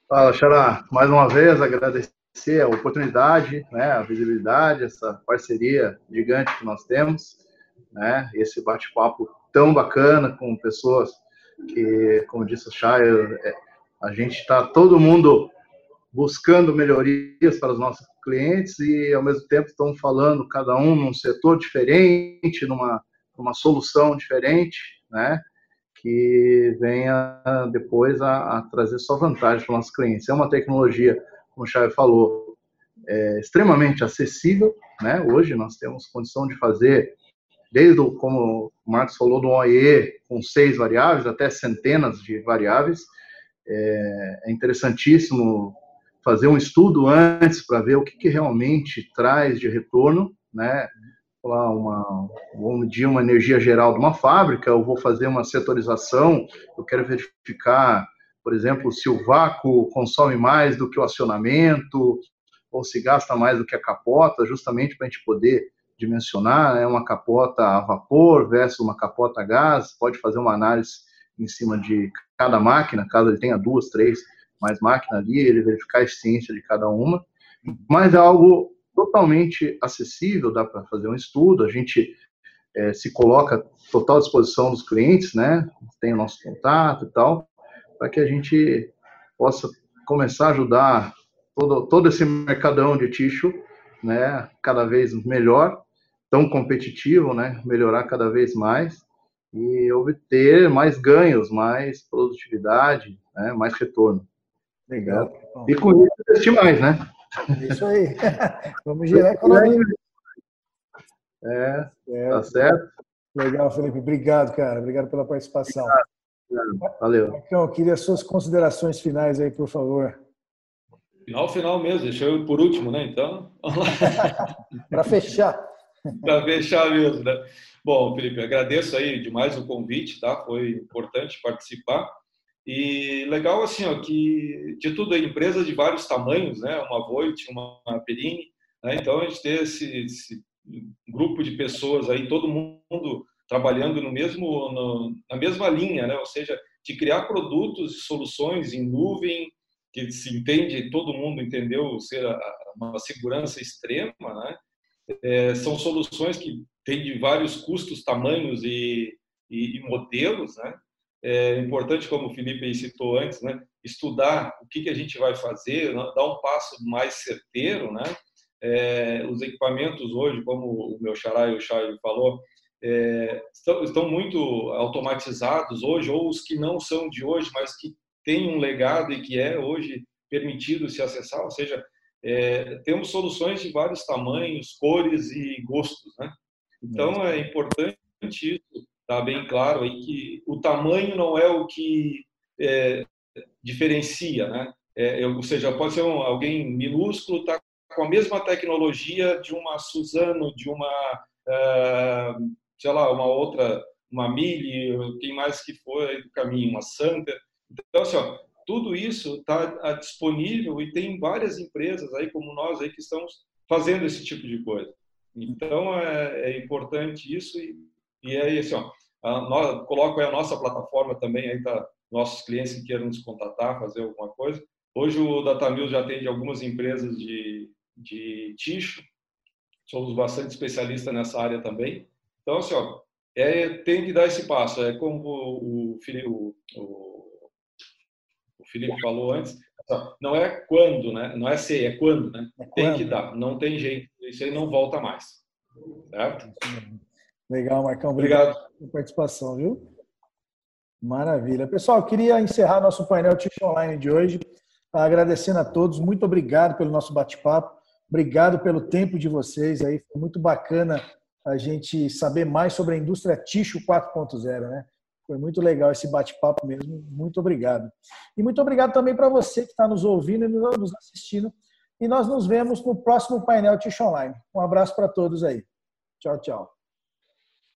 Fala, xará. Mais uma vez, agradecer a oportunidade, né, a visibilidade, essa parceria gigante que nós temos, né, esse bate-papo tão bacana com pessoas que, como disse o Chay, é, a gente está todo mundo buscando melhorias para os nossos clientes e, ao mesmo tempo, estão falando cada um num setor diferente, numa, numa solução diferente, né? Que venha depois a, a trazer só vantagem para os nossos clientes. É uma tecnologia como o Chay falou, é extremamente acessível. Né? Hoje nós temos condição de fazer, desde, o, como o Marcos falou, do OE com seis variáveis até centenas de variáveis. É, é interessantíssimo fazer um estudo antes para ver o que, que, realmente traz de retorno, né? Uma, vou medir uma energia geral de uma fábrica, eu vou fazer uma setorização, eu quero verificar por exemplo, se o vácuo consome mais do que o acionamento, ou se gasta mais do que a capota, justamente para a gente poder dimensionar né, uma capota a vapor versus uma capota a gás, pode fazer uma análise em cima de cada máquina, caso ele tenha duas, três, mais máquinas ali, ele verificar a eficiência de cada uma, mas é algo totalmente acessível, dá para fazer um estudo, a gente é, se coloca total disposição dos clientes, né? Tem o nosso contato e tal, para que a gente possa começar a ajudar todo, todo esse mercadão de tixo, né? Cada vez melhor, tão competitivo, né? Melhorar cada vez mais e obter mais ganhos, mais produtividade, né? mais retorno. Legal. E com isso investir mais, né? É isso aí. Vamos gerar economia. É, é, tá certo. Legal, Felipe. Obrigado, cara. Obrigado pela participação. Obrigado. Valeu. Então, eu queria suas considerações finais aí, por favor. Final, final mesmo. Deixa eu ir por último, né? Então, Para fechar. Para fechar mesmo, né? Bom, Felipe, agradeço aí demais o convite, tá? Foi importante participar. E legal assim, ó, que de tudo é empresas de vários tamanhos, né? Uma Voit, uma Perini, né? Então a gente ter esse, esse, grupo de pessoas aí, todo mundo trabalhando no mesmo no, na mesma linha, né? Ou seja, de criar produtos e soluções em nuvem que se entende, todo mundo entendeu ser uma segurança extrema, né? É, são soluções que têm de vários custos, tamanhos e, e, e modelos, né? É importante, como o Felipe citou antes, né? estudar o que, que a gente vai fazer, né? dar um passo mais certeiro. Né? É, os equipamentos hoje, como o meu xará e o Chay falou, é, estão, estão, muito automatizados hoje, ou os que não são de hoje, mas que têm um legado e que é hoje permitido se acessar, ou seja, é, temos soluções de vários tamanhos, cores e gostos. Né? Então, é importante isso está bem claro aí que o tamanho não é o que é, diferencia, né? É, ou seja, pode ser um, alguém minúsculo, tá com a mesma tecnologia de uma Suzano, de uma, uh, sei lá, uma outra, uma Mille, quem mais que aí do caminho, uma Santa. Então, assim, ó, tudo isso está ah, disponível e tem várias empresas aí como nós aí que estamos fazendo esse tipo de coisa. Então, é, é importante isso e, e é assim, ó, a, nós, coloco aí a nossa plataforma também, aí tá, nossos clientes que queiram nos contatar, fazer alguma coisa. Hoje o DataMill já atende algumas empresas de, de ticho, somos bastante especialistas nessa área também. Então, assim, ó, é, tem que dar esse passo. É como o, o, o, o Felipe falou antes, não é quando, né? Não é se, é quando, né? É tem que dar, não tem jeito. Isso aí não volta mais. Certo? Legal, Marcão. Obrigado, obrigado. pela participação, viu? Maravilha. Pessoal, queria encerrar nosso painel Tish Online de hoje, agradecendo a todos. Muito obrigado pelo nosso bate-papo. Obrigado pelo tempo de vocês aí. Foi muito bacana a gente saber mais sobre a indústria Ticho 4.0, né? Foi muito legal esse bate-papo mesmo. Muito obrigado. E muito obrigado também para você que está nos ouvindo e nos assistindo. E nós nos vemos no próximo painel Ticho Online. Um abraço para todos aí. Tchau, tchau.